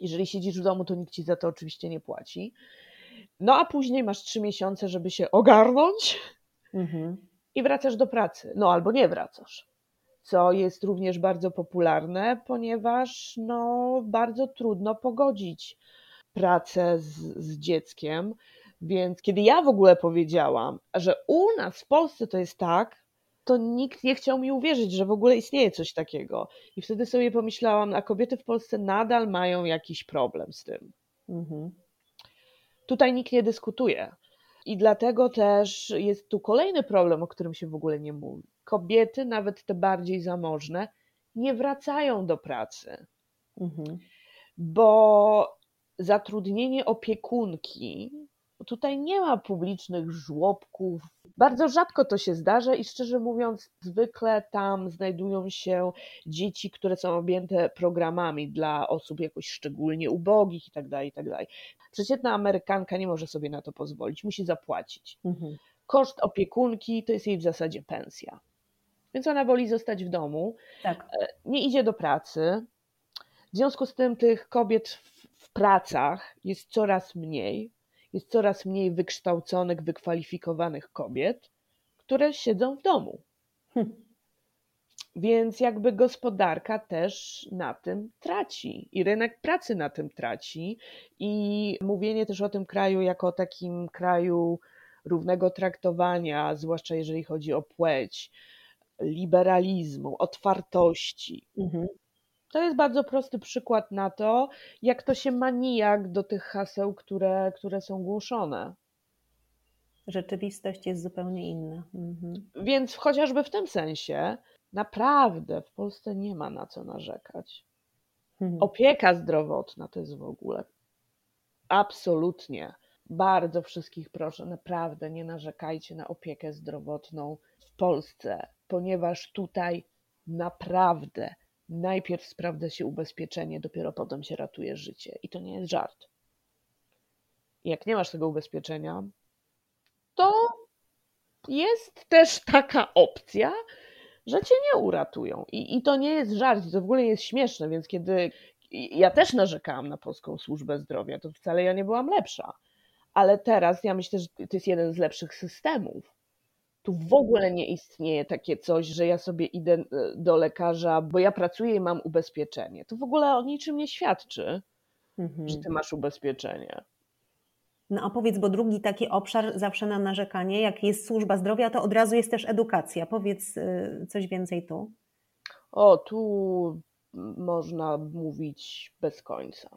Jeżeli siedzisz w domu, to nikt ci za to oczywiście nie płaci. No a później masz trzy miesiące, żeby się ogarnąć mhm. i wracasz do pracy. No albo nie wracasz. co jest również bardzo popularne, ponieważ no, bardzo trudno pogodzić pracę z, z dzieckiem. Więc kiedy ja w ogóle powiedziałam, że u nas w Polsce to jest tak, to nikt nie chciał mi uwierzyć, że w ogóle istnieje coś takiego. I wtedy sobie pomyślałam, a kobiety w Polsce nadal mają jakiś problem z tym. Mhm. Tutaj nikt nie dyskutuje. I dlatego też jest tu kolejny problem, o którym się w ogóle nie mówi. Kobiety, nawet te bardziej zamożne, nie wracają do pracy, mhm. bo zatrudnienie opiekunki tutaj nie ma publicznych żłobków. Bardzo rzadko to się zdarza i szczerze mówiąc, zwykle tam znajdują się dzieci, które są objęte programami dla osób jakoś szczególnie ubogich itd. Tak itd. Przeciętna Amerykanka nie może sobie na to pozwolić, musi zapłacić. Mhm. Koszt opiekunki to jest jej w zasadzie pensja. Więc ona woli zostać w domu, tak. E, nie idzie do pracy. W związku z tym tych kobiet w, pracach jest coraz mniej jest coraz mniej wykształconych, wykwalifikowanych kobiet, które siedzą w domu. Hm. Więc jakby gospodarka też na tym traci i rynek pracy na tym traci. I mówienie też o tym kraju jako o takim kraju równego traktowania, zwłaszcza jeżeli chodzi o płeć, liberalizmu, otwartości. Mhm. To jest bardzo prosty przykład na to, jak to się ma nijak do tych haseł, które, które są głoszone. Rzeczywistość jest zupełnie inna. Mhm. Więc chociażby w tym sensie naprawdę w Polsce nie ma na co narzekać. Mhm. Opieka zdrowotna to jest w ogóle absolutnie. Bardzo wszystkich proszę, naprawdę nie narzekajcie na opiekę zdrowotną w Polsce, ponieważ tutaj naprawdę najpierw sprawdza się ubezpieczenie, dopiero potem się ratuje życie. I to nie jest żart. Jak nie masz tego ubezpieczenia, to jest też taka opcja, że cię nie uratują. I, I to nie jest żart, to w ogóle jest śmieszne, więc kiedy ja też narzekałam na polską służbę zdrowia, to wcale ja nie byłam lepsza. Ale teraz ja myślę, że to jest jeden z lepszych systemów tu w ogóle nie istnieje takie coś, że ja sobie idę e, do lekarza, bo ja pracuję i mam ubezpieczenie. To w ogóle o niczym nie świadczy, mhm. że ty masz ubezpieczenie. No a powiedz, bo drugi taki obszar zawsze na narzekanie, jak jest służba zdrowia, to od razu jest też edukacja. Powiedz e, coś więcej tu. O, tu można mówić bez końca.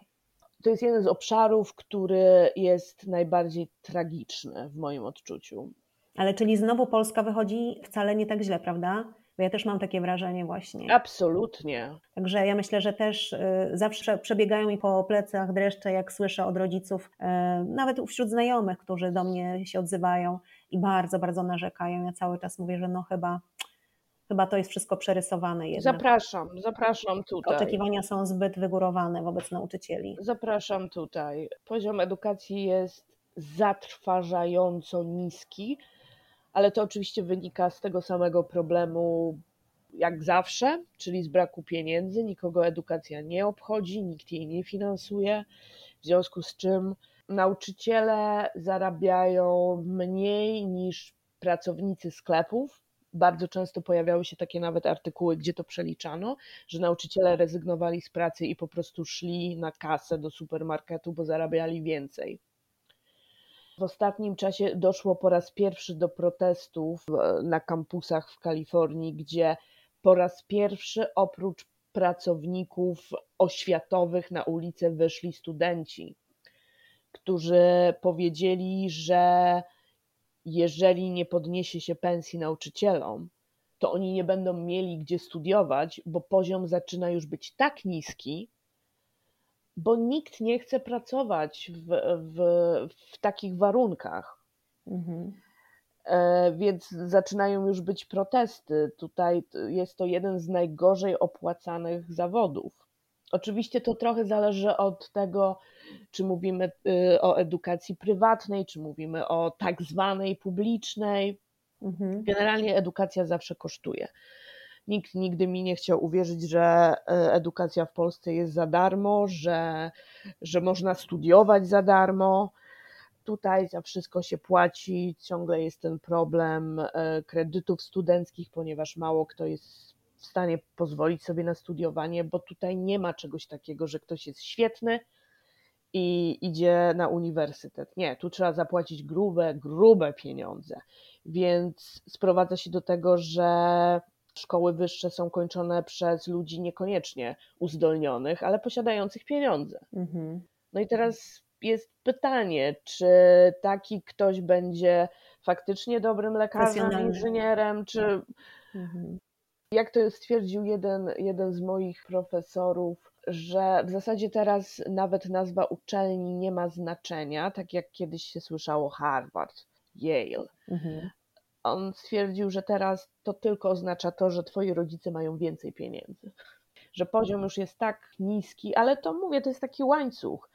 To jest jeden z obszarów, który jest najbardziej tragiczny w moim odczuciu. Ale czyli znowu Polska wychodzi wcale nie tak źle, prawda? Bo ja też mam takie wrażenie właśnie. Absolutnie. Także ja myślę, że też y, zawsze przebiegają mi po plecach dreszcze, jak słyszę od rodziców, y, nawet wśród znajomych, którzy do mnie się odzywają i bardzo, bardzo narzekają. Ja cały czas mówię, że no chyba, chyba to jest wszystko przerysowane jednak. Zapraszam, zapraszam tutaj. Oczekiwania są zbyt wygórowane wobec nauczycieli. Zapraszam tutaj. Poziom edukacji jest zatrważająco niski ale to oczywiście wynika z tego samego problemu jak zawsze, czyli z braku pieniędzy. Nikogo edukacja nie obchodzi, nikt jej nie finansuje, w związku z czym nauczyciele zarabiają mniej niż pracownicy sklepów. Bardzo często pojawiały się takie nawet artykuły, gdzie to przeliczano, że nauczyciele rezygnowali z pracy i po prostu szli na kasę do supermarketu, bo zarabiali więcej. W ostatnim czasie doszło po raz pierwszy do protestów na kampusach w Kalifornii, gdzie po raz pierwszy oprócz pracowników oświatowych na ulicę wyszli studenci, którzy powiedzieli, że jeżeli nie podniesie się pensji nauczycielom, to oni nie będą mieli gdzie studiować, bo poziom zaczyna już być tak niski, bo nikt nie chce pracować w, w, w takich warunkach. Mhm. E, więc zaczynają już być protesty. Tutaj jest to jeden z najgorzej opłacanych zawodów. Oczywiście to trochę zależy od tego, czy mówimy y, o edukacji prywatnej, czy mówimy o tak zwanej publicznej. Mhm. Generalnie edukacja zawsze kosztuje. Nikt nigdy mi nie chciał uwierzyć, że e, edukacja w Polsce jest za darmo, że, że można studiować za darmo. Tutaj za wszystko się płaci, ciągle jest ten problem e, kredytów studenckich, ponieważ mało kto jest w stanie pozwolić sobie na studiowanie, bo tutaj nie ma czegoś takiego, że ktoś jest świetny i idzie na uniwersytet. Nie, tu trzeba zapłacić grube, grube pieniądze. Więc sprowadza się do tego, że szkoły wyższe są kończone przez ludzi niekoniecznie uzdolnionych, ale posiadających pieniądze. Mhm. No i teraz jest pytanie, czy taki ktoś będzie faktycznie dobrym lekarzem, inżynierem, czy. Mhm. Jak to stwierdził jeden, jeden z moich profesorów, że w zasadzie teraz nawet nazwa uczelni nie ma znaczenia, tak jak kiedyś się słyszało Harvard, Yale. Mhm. On stwierdził, że teraz to tylko oznacza to, że twoi rodzice mają więcej pieniędzy. Że poziom już jest tak niski, ale to mówię, to jest taki łańcuch.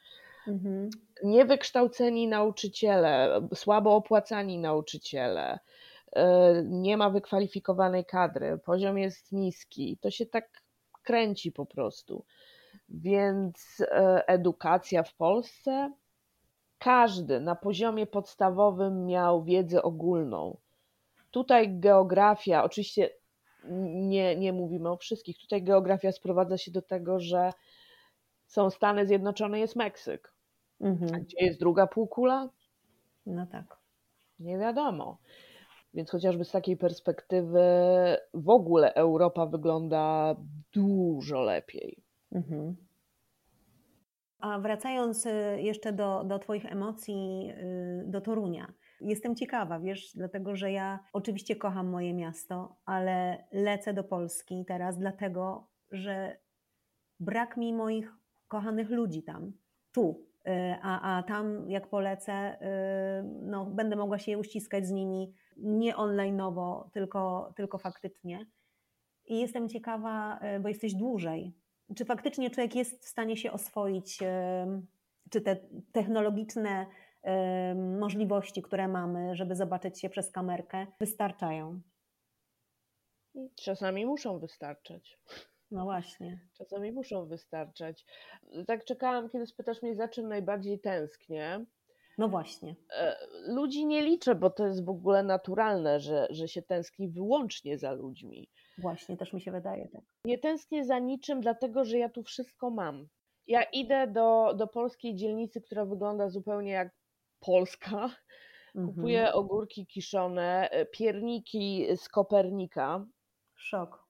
Mhm. Niewykształceni nauczyciele, słabo opłacani nauczyciele, e, nie ma wykwalifikowanej kadry, poziom jest niski. To się tak kręci po prostu. Więc e, edukacja w Polsce, każdy na poziomie podstawowym miał wiedzę ogólną. Tutaj geografia, oczywiście nie, nie mówimy o wszystkich, tutaj geografia sprowadza się do tego, że są Stany Zjednoczone, jest Meksyk. Mhm. A gdzie jest druga półkula? No tak. Nie wiadomo. Więc chociażby z takiej perspektywy w ogóle Europa wygląda dużo lepiej. Mhm. A wracając y, jeszcze do, do Twoich emocji, y, do Torunia. Jestem ciekawa, wiesz, dlatego że ja oczywiście kocham moje miasto, ale lecę do Polski teraz dlatego, że brak mi moich kochanych ludzi tam, tu. Y, a, a tam, jak polecę, no, będę mogła się uściskać z nimi nie online'owo, tylko, tylko faktycznie. I jestem ciekawa, bo jesteś dłużej czy faktycznie człowiek jest w stanie się oswoić, czy te technologiczne możliwości, które mamy, żeby zobaczyć się przez kamerkę, wystarczają? Czasami muszą wystarczać. No właśnie. Czasami muszą wystarczać. Tak czekałam, kiedy spytasz mnie, za czym najbardziej tęsknię. No właśnie. E, ludzi nie liczę, bo to jest w ogóle naturalne, że, że się tęskni wyłącznie za ludźmi. Właśnie, też mi się wydaje tak. Nie tęsknię za niczym, dlatego że ja tu wszystko mam. Ja idę do, do polskiej dzielnicy, która wygląda zupełnie jak Polska. Kupuję mhm. ogórki kiszone, e, pierniki z Kopernika. Szok.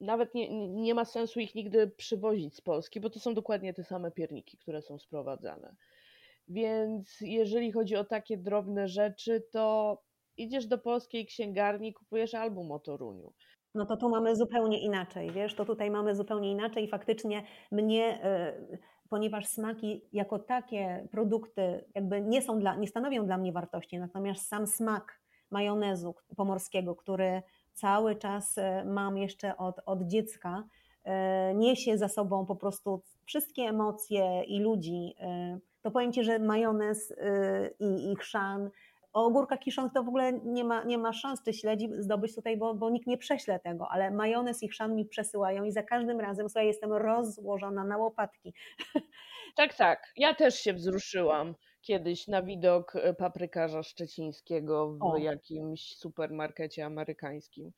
Nawet nie, nie ma sensu ich nigdy przywozić z Polski, bo to są dokładnie te same pierniki, które są sprowadzane. Więc jeżeli chodzi o takie drobne rzeczy, to idziesz do polskiej księgarni, kupujesz album o Toruniu. No to tu mamy zupełnie inaczej, wiesz, to tutaj mamy zupełnie inaczej i faktycznie mnie, e, ponieważ smaki jako takie produkty jakby nie są dla, nie stanowią dla mnie wartości, natomiast sam smak majonezu pomorskiego, który cały czas e, mam jeszcze od, od dziecka, e, niesie za sobą po prostu wszystkie emocje i ludzi, to powiem Ci, że majonez i, i chrzan o ogórkach kiszonych to w ogóle nie ma, nie ma szans, czy śledzi zdobyć tutaj, bo, bo nikt nie prześle tego, ale majonez i chrzan mi przesyłają i za każdym razem, słuchaj, jestem rozłożona na łopatki. Tak, tak. Ja też się wzruszyłam kiedyś na widok e, paprykarza szczecińskiego w o. jakimś supermarkecie amerykańskim.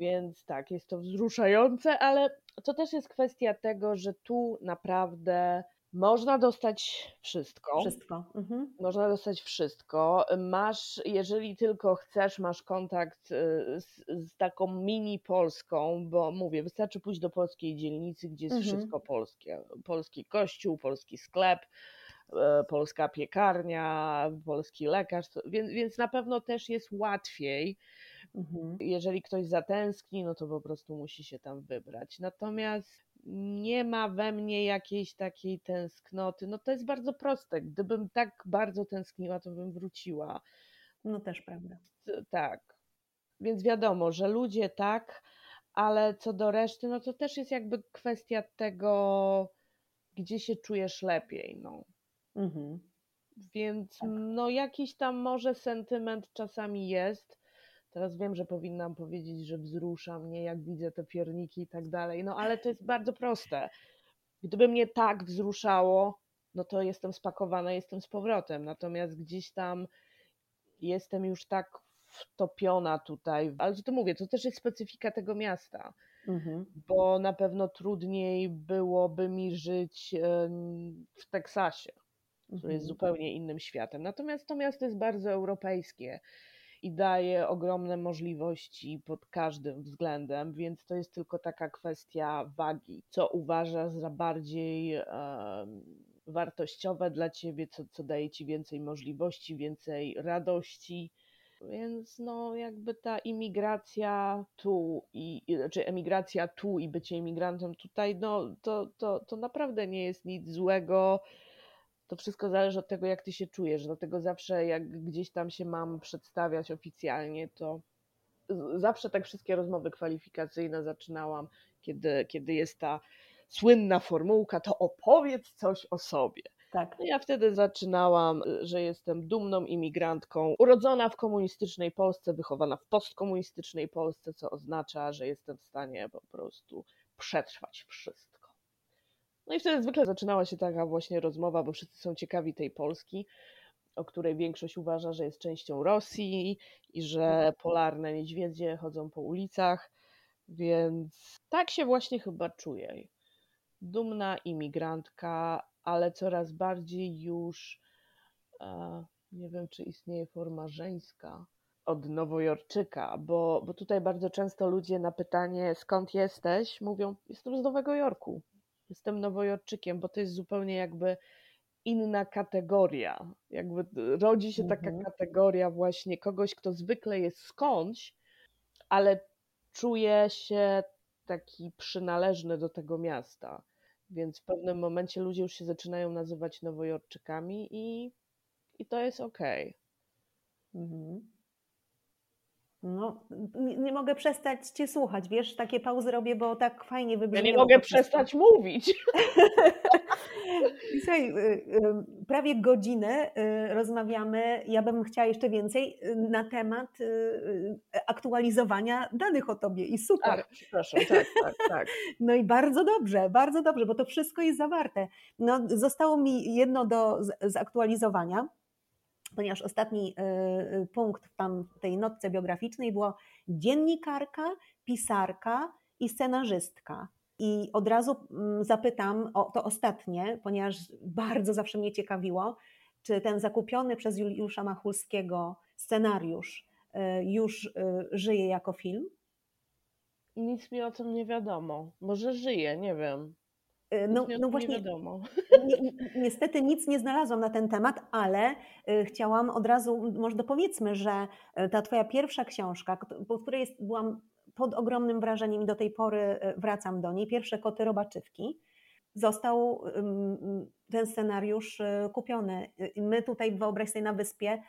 Więc tak, jest to wzruszające, ale to też jest kwestia tego, że tu naprawdę można dostać wszystko. Wszystko. Mhm. Można dostać wszystko. Masz, jeżeli tylko chcesz, masz kontakt y, z, z, taką mini Polską, bo mówię, wystarczy pójść do polskiej dzielnicy, gdzie jest mhm. wszystko polskie. Polski kościół, polski sklep, e, polska piekarnia, polski lekarz, więc, więc na pewno też jest łatwiej. Mhm. Jeżeli ktoś zatęskni, no to po prostu musi się tam wybrać. Natomiast nie ma we mnie jakiejś takiej tęsknoty. No to jest bardzo proste. Gdybym tak bardzo tęskniła, to bym wróciła. No też prawda. Tak. Więc wiadomo, że ludzie tak, ale co do reszty, no to też jest jakby kwestia tego, gdzie się czujesz lepiej. No. Mhm. Więc tak. no jakiś tam może sentyment czasami jest, Teraz wiem, że powinnam powiedzieć, że wzrusza mnie, jak widzę te pierniki i tak dalej, no ale to jest bardzo proste. Gdyby mnie tak wzruszało, no to jestem spakowana, jestem z powrotem. Natomiast gdzieś tam jestem już tak wtopiona tutaj. Ale co to mówię, to też jest specyfika tego miasta. mhm. bo na pewno trudniej byłoby mi żyć w Teksasie, który mhm. jest zupełnie innym światem. Natomiast to miasto jest bardzo europejskie i daje ogromne możliwości pod każdym względem, więc to jest tylko taka kwestia wagi, co uważasz za bardziej wartościowe dla ciebie, co, co daje ci więcej możliwości, więcej radości. Więc no jakby ta imigracja tu i, znaczy emigracja tu i bycie imigrantem tutaj, no to, to, to naprawdę nie jest nic złego. To wszystko zależy od tego, jak ty się czujesz. Dlatego zawsze jak gdzieś tam się mam przedstawiać oficjalnie, to zawsze tak wszystkie rozmowy kwalifikacyjne zaczynałam, kiedy, kiedy jest ta słynna formułka, to opowiedz coś o sobie. Tak. No ja wtedy zaczynałam, że jestem dumną imigrantką, urodzona w komunistycznej Polsce, wychowana w postkomunistycznej Polsce, co oznacza, że jestem w stanie po prostu przetrwać wszystko. No i wtedy zwykle zaczynała się taka właśnie rozmowa, bo wszyscy są ciekawi tej Polski, o której większość uważa, że jest częścią Rosji i że polarne niedźwiedzie chodzą po ulicach, więc tak się właśnie chyba czuję. Dumna imigrantka, ale coraz bardziej już e, nie wiem, czy istnieje forma żeńska od Nowojorczyka, bo, bo tutaj bardzo często ludzie na pytanie skąd jesteś? mówią jestem z Nowego Jorku, jestem Nowojorczykiem, bo to jest zupełnie jakby inna kategoria. Jakby rodzi się taka mhm. kategoria właśnie kogoś, kto zwykle jest skądś, ale czuje się taki przynależny do tego miasta. Więc w pewnym momencie ludzie już się zaczynają nazywać Nowojorczykami i, i to jest okej. Okay. Mhm. No, nie, nie, mogę przestać Cię słuchać, wiesz, takie pauzy robię, bo tak fajnie wybrzmiało. Ja nie mogę przestać mówić. Słuchaj, y, y, prawie godzinę y, rozmawiamy, ja bym chciała jeszcze więcej, na temat aktualizowania danych o Tobie i super. Ach, przepraszam, tak, tak, tak. No i bardzo dobrze, bardzo dobrze, bo to wszystko jest zawarte. No, zostało mi jedno do zaktualizowania ponieważ ostatni y, y, punkt tam w tej notce biograficznej było dziennikarka, pisarka i scenarzystka. I od razu mm, zapytam o to ostatnie, ponieważ bardzo zawsze mnie ciekawiło, czy ten zakupiony przez Juliusza Machulskiego scenariusz y, już żyje jako film? Nic mi o tym nie wiadomo. Może żyje, nie wiem. Y, no, no właśnie, ni niestety nic nie znalazłam na ten temat, ale y, chciałam od razu, może dopowiedzmy, że y, ta twoja pierwsza książka, po której jest, byłam pod ogromnym wrażeniem i do tej pory wracam do niej, Pierwsze koty robaczywki, został ten scenariusz kupiony. My tutaj, wyobraź sobie, na wyspie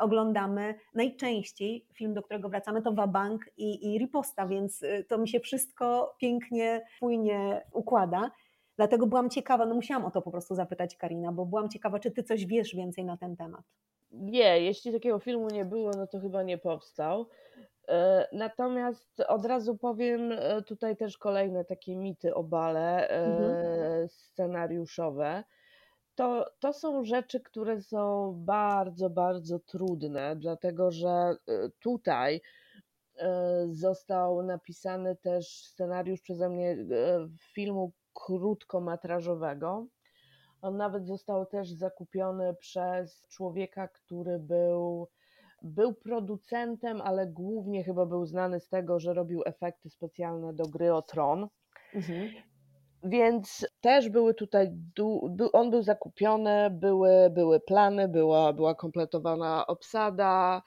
oglądamy najczęściej film, do którego wracamy, to Wabank i, i Riposta, więc to mi się wszystko pięknie, płynnie układa. Dlatego byłam ciekawa, no musiałam o to po prostu zapytać Karina, bo byłam ciekawa, czy ty coś wiesz więcej na ten temat. Nie, jeśli takiego filmu nie było, no to chyba nie powstał. E, natomiast od razu powiem e, tutaj też kolejne takie mity obale e, mhm. scenariuszowe. To, to są rzeczy, które są bardzo, bardzo trudne, dlatego że tutaj został napisany też scenariusz przeze mnie filmu krótkometrażowego. On nawet został też zakupiony przez człowieka, który był, był producentem, ale głównie chyba był znany z tego, że robił efekty specjalne do gry o Tron. Mhm. Więc też były tutaj, on był zakupiony, były, były plany, była, była kompletowana obsada,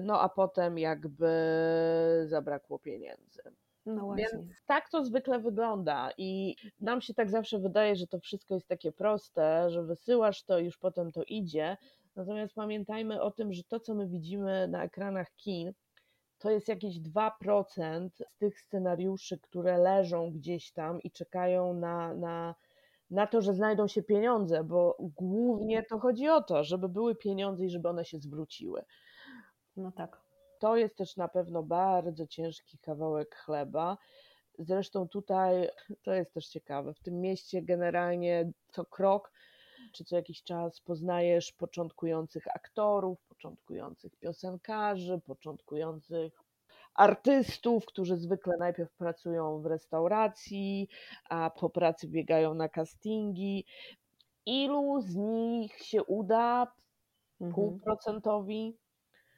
no a potem jakby zabrakło pieniędzy. No właśnie. Więc tak to zwykle wygląda i nam się tak zawsze wydaje, że to wszystko jest takie proste, że wysyłasz to i już potem to idzie. Natomiast pamiętajmy o tym, że to, co my widzimy na ekranach kin, to jest jakieś 2% z tych scenariuszy, które leżą gdzieś tam i czekają na, na, na to, że znajdą się pieniądze, bo głównie to chodzi o to, żeby były pieniądze i żeby one się zwróciły. No tak to jest też na pewno bardzo ciężki kawałek chleba. Zresztą tutaj to jest też ciekawe. W tym mieście generalnie co krok czy co jakiś czas poznajesz początkujących aktorów, początkujących piosenkarzy, początkujących artystów, którzy zwykle najpierw pracują w restauracji, a po pracy biegają na castingi. Ilu z nich się uda? Mhm. Półprocentowi?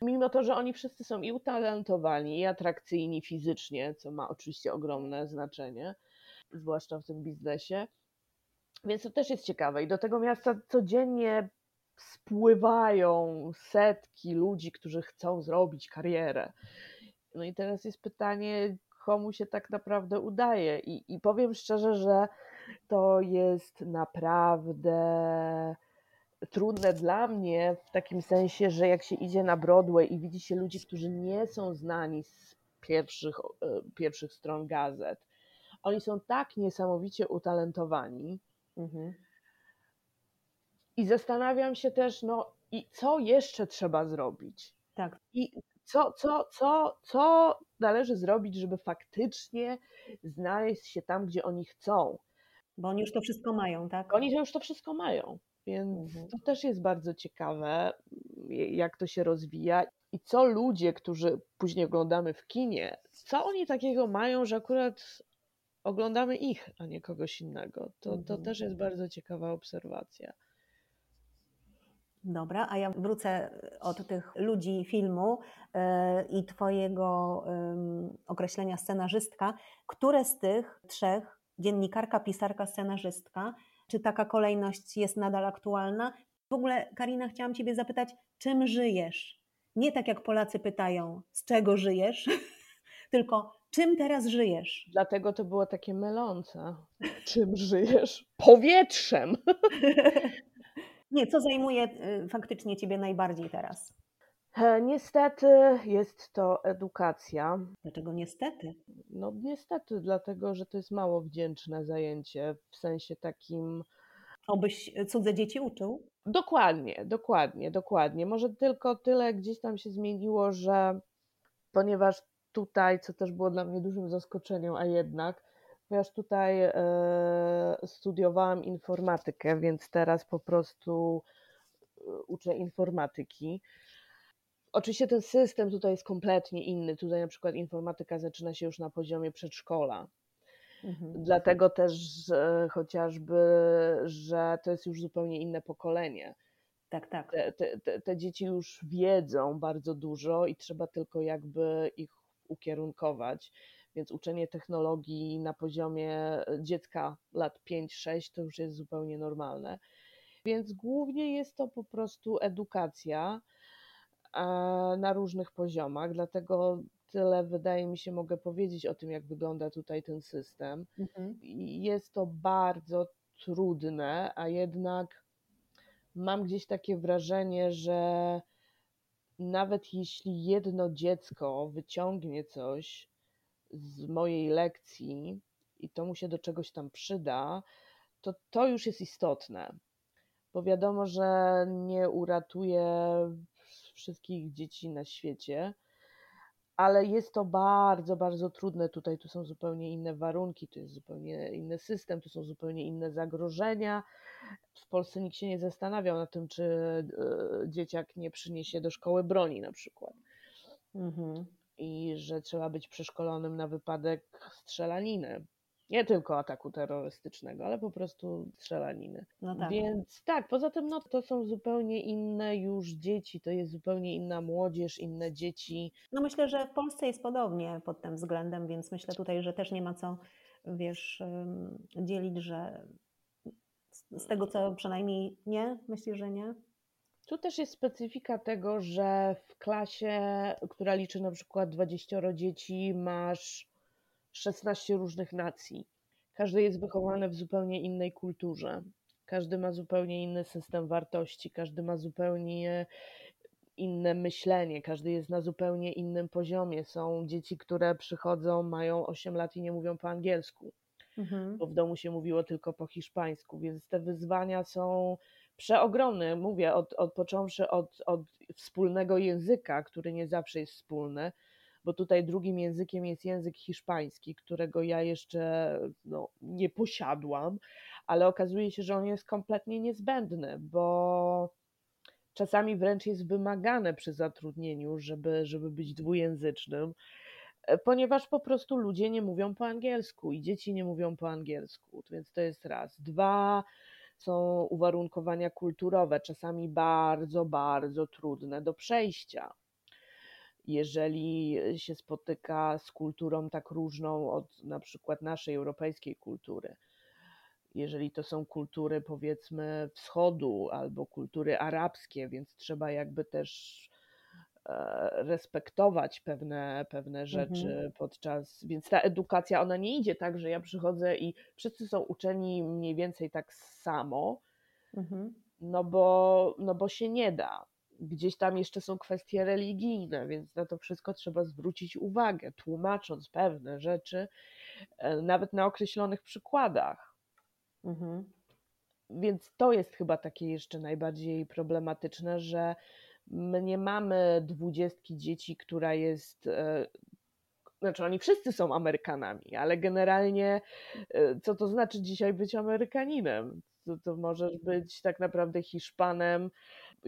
Mimo to, że oni wszyscy są i utalentowani, i atrakcyjni fizycznie, co ma oczywiście ogromne znaczenie, zwłaszcza w tym biznesie. Więc to też jest ciekawe. I do tego miasta codziennie spływają setki ludzi, którzy chcą zrobić karierę. No i teraz jest pytanie, komu się tak naprawdę udaje. I, i powiem szczerze, że to jest naprawdę trudne dla mnie w takim sensie, że jak się idzie na Broadway i widzi się ludzi, którzy nie są znani z pierwszych, e, pierwszych stron gazet, oni są tak niesamowicie utalentowani. Mhm. I zastanawiam się też, no i co jeszcze trzeba zrobić? Tak. I co, co, co, co należy zrobić, żeby faktycznie znaleźć się tam, gdzie oni chcą? Bo oni już to wszystko mają, tak? Oni już to wszystko mają. Więc mhm. to też jest bardzo ciekawe, jak to się rozwija i co ludzie, którzy później oglądamy w kinie, co oni takiego mają, że akurat oglądamy ich, a nie kogoś innego. To, to mhm. też jest bardzo ciekawa obserwacja. Dobra, a ja wrócę od tych ludzi filmu yy, i Twojego yy, określenia scenarzystka. Które z tych trzech, dziennikarka, pisarka, scenarzystka, czy taka kolejność jest nadal aktualna? W ogóle, Karina, chciałam Ciebie zapytać, czym żyjesz? Nie tak jak Polacy pytają, z czego żyjesz, tylko czym teraz żyjesz? Dlatego to było takie mylące. Czym żyjesz? Powietrzem! Nie, co zajmuje y, faktycznie Ciebie najbardziej teraz? E, niestety jest to edukacja. Dlaczego niestety? No niestety, dlatego że to jest mało wdzięczne zajęcie w sensie takim. Obyś cudze dzieci uczył? Dokładnie, dokładnie, dokładnie. Może tylko tyle gdzieś tam się zmieniło, że ponieważ tutaj, co też było dla mnie dużym zaskoczeniem, a jednak, ponieważ tutaj e, studiowałam informatykę, więc teraz po prostu e, uczę informatyki Oczywiście ten system tutaj jest kompletnie inny. Tutaj na przykład informatyka zaczyna się już na poziomie przedszkola. Mhm. Dlatego też chociażby, że to jest już zupełnie inne pokolenie. Tak, tak. Te, te, te, dzieci już wiedzą bardzo dużo i trzeba tylko jakby ich ukierunkować. Więc uczenie technologii na poziomie dziecka lat 5-6 to już jest zupełnie normalne. Więc głównie jest to po prostu edukacja na różnych poziomach, dlatego tyle wydaje mi się mogę powiedzieć o tym, jak wygląda tutaj ten system. Mhm. Jest to bardzo trudne, a jednak mam gdzieś takie wrażenie, że nawet jeśli jedno dziecko wyciągnie coś z mojej lekcji i to mu się do czegoś tam przyda, to to już jest istotne. Bo wiadomo, że nie uratuje wszystkich dzieci na świecie, ale jest to bardzo, bardzo trudne. Tutaj tu są zupełnie inne warunki, tu jest zupełnie inny system, tu są zupełnie inne zagrożenia. W Polsce nikt się nie zastanawiał na tym, czy e, dzieciak nie przyniesie do szkoły broni na przykład. Mhm. I że trzeba być przeszkolonym na wypadek strzelaniny nie tylko ataku terrorystycznego, ale po prostu strzelaniny. No tak. Więc tak, poza tym no, to są zupełnie inne już dzieci, to jest zupełnie inna młodzież, inne dzieci. No myślę, że w Polsce jest podobnie pod tym względem, więc myślę tutaj, że też nie ma co, wiesz, dzielić, że z tego co przynajmniej nie, myślisz, że nie? Tu też jest specyfika tego, że w klasie, która liczy na przykład 20 dzieci, masz 16 różnych nacji. Każdy jest wychowany w zupełnie innej kulturze. Każdy ma zupełnie inny system wartości, każdy ma zupełnie inne myślenie, każdy jest na zupełnie innym poziomie. Są dzieci, które przychodzą, mają 8 lat i nie mówią po angielsku, mhm. bo w domu się mówiło tylko po hiszpańsku, więc te wyzwania są przeogromne. Mówię, od, od począwszy od, od wspólnego języka, który nie zawsze jest wspólny, bo tutaj drugim językiem jest język hiszpański, którego ja jeszcze no, nie posiadłam, ale okazuje się, że on jest kompletnie niezbędny, bo czasami wręcz jest wymagane przy zatrudnieniu, żeby, żeby być dwujęzycznym. e, ponieważ po prostu ludzie nie mówią po angielsku i dzieci nie mówią po angielsku, więc to jest raz. Dwa, są uwarunkowania kulturowe, czasami bardzo, bardzo trudne do przejścia. Jeżeli się spotyka z kulturą tak różną od na przykład naszej europejskiej kultury, jeżeli to są kultury powiedzmy wschodu albo kultury arabskie, więc trzeba jakby też e, respektować pewne, pewne rzeczy mhm. podczas, więc ta edukacja, ona nie idzie tak, że ja przychodzę i wszyscy są uczeni mniej więcej tak samo, mhm. no, bo, no bo się nie da. Gdzieś tam jeszcze są kwestie religijne, więc na to wszystko trzeba zwrócić uwagę, tłumacząc pewne rzeczy, e, nawet na określonych przykładach. Mhm. Więc to jest chyba takie jeszcze najbardziej problematyczne, że my nie mamy dwudziestki dzieci, która jest. Znaczy, oni wszyscy są Amerykanami, ale generalnie, e, co to znaczy dzisiaj być Amerykaninem? To, to możesz być tak naprawdę Hiszpanem,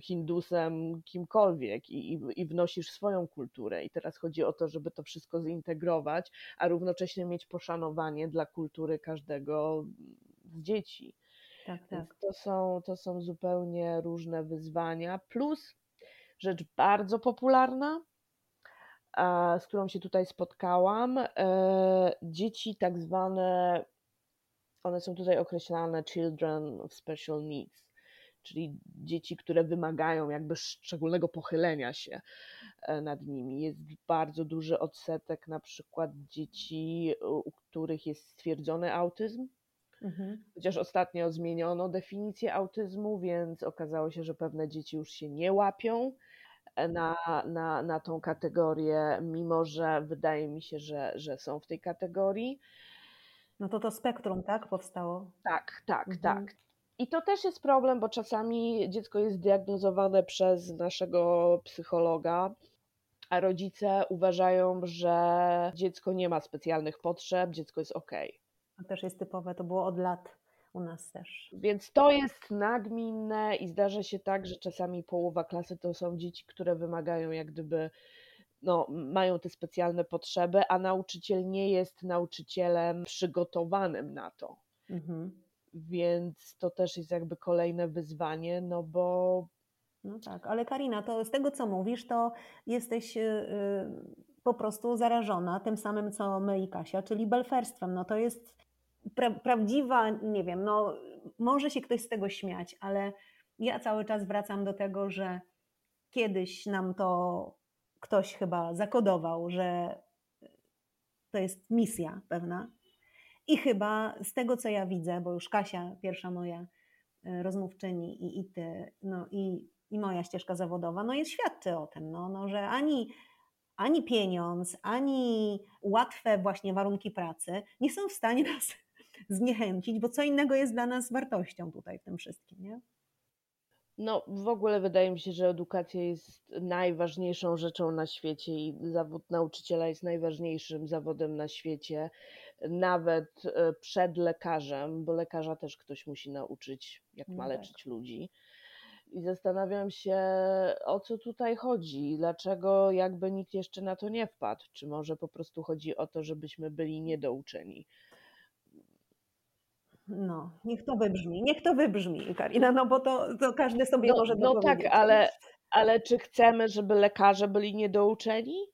Hindusem, kimkolwiek i, i, i wnosisz swoją kulturę. I teraz chodzi o to, żeby to wszystko zintegrować, a równocześnie mieć poszanowanie dla kultury każdego z dzieci. Tak, tak. To są, to są zupełnie różne wyzwania. Plus rzecz bardzo popularna, z którą się tutaj spotkałam. E, dzieci tak zwane, one są tutaj określane children of special needs, czyli dzieci, które wymagają jakby szczególnego pochylenia się e, nad nimi. Jest bardzo duży odsetek na przykład dzieci, u których jest stwierdzony autyzm, Mhm. Chociaż ostatnio zmieniono definicję autyzmu, więc okazało się, że pewne dzieci już się nie łapią na, na, na tą kategorię, mimo że wydaje mi się, że, że są w tej kategorii. No to to spektrum, tak, powstało? Tak, tak, mhm. tak. I to też jest problem, bo czasami dziecko jest diagnozowane przez naszego psychologa, a rodzice uważają, że dziecko nie ma specjalnych potrzeb, dziecko jest ok. To też jest typowe, to było od lat u nas też. Więc to jest nagminne i zdarza się tak, że czasami połowa klasy to są dzieci, które wymagają jak gdyby, no, mają te specjalne potrzeby, a nauczyciel nie jest nauczycielem przygotowanym na to. Mhm. Więc to też jest jakby kolejne wyzwanie, no bo. No tak, ale Karina, to z tego co mówisz, to jesteś. Yy, po prostu zarażona tym samym, co my i Kasia, czyli belferstwem. No to jest pra prawdziwa, nie wiem, no może się ktoś z tego śmiać, ale ja cały czas wracam do tego, że kiedyś nam to ktoś chyba zakodował, że to jest misja pewna. I chyba z tego, co ja widzę, bo już Kasia, pierwsza moja e, rozmówczyni i, i ty, no i, i moja ścieżka zawodowa, no jest świadczy o tym, no, no, że ani ani pieniądz, ani łatwe właśnie warunki pracy nie są w stanie nas zniechęcić, bo co innego jest dla nas wartością tutaj w tym wszystkim, nie? No, w ogóle wydaje mi się, że edukacja jest najważniejszą rzeczą na świecie i zawód nauczyciela jest najważniejszym zawodem na świecie, nawet e, przed lekarzem, bo lekarza też ktoś musi nauczyć, jak ma no tak. leczyć ludzi. I zastanawiam się, o co tutaj chodzi, dlaczego jakby nikt jeszcze na to nie wpadł. Czy może po prostu chodzi o to, żebyśmy byli niedouczeni? No, niech to wybrzmi, niech to wybrzmi, Karina, no bo to, to każdy sobie no, może No tak, ale, ale czy chcemy, żeby lekarze byli niedouczeni?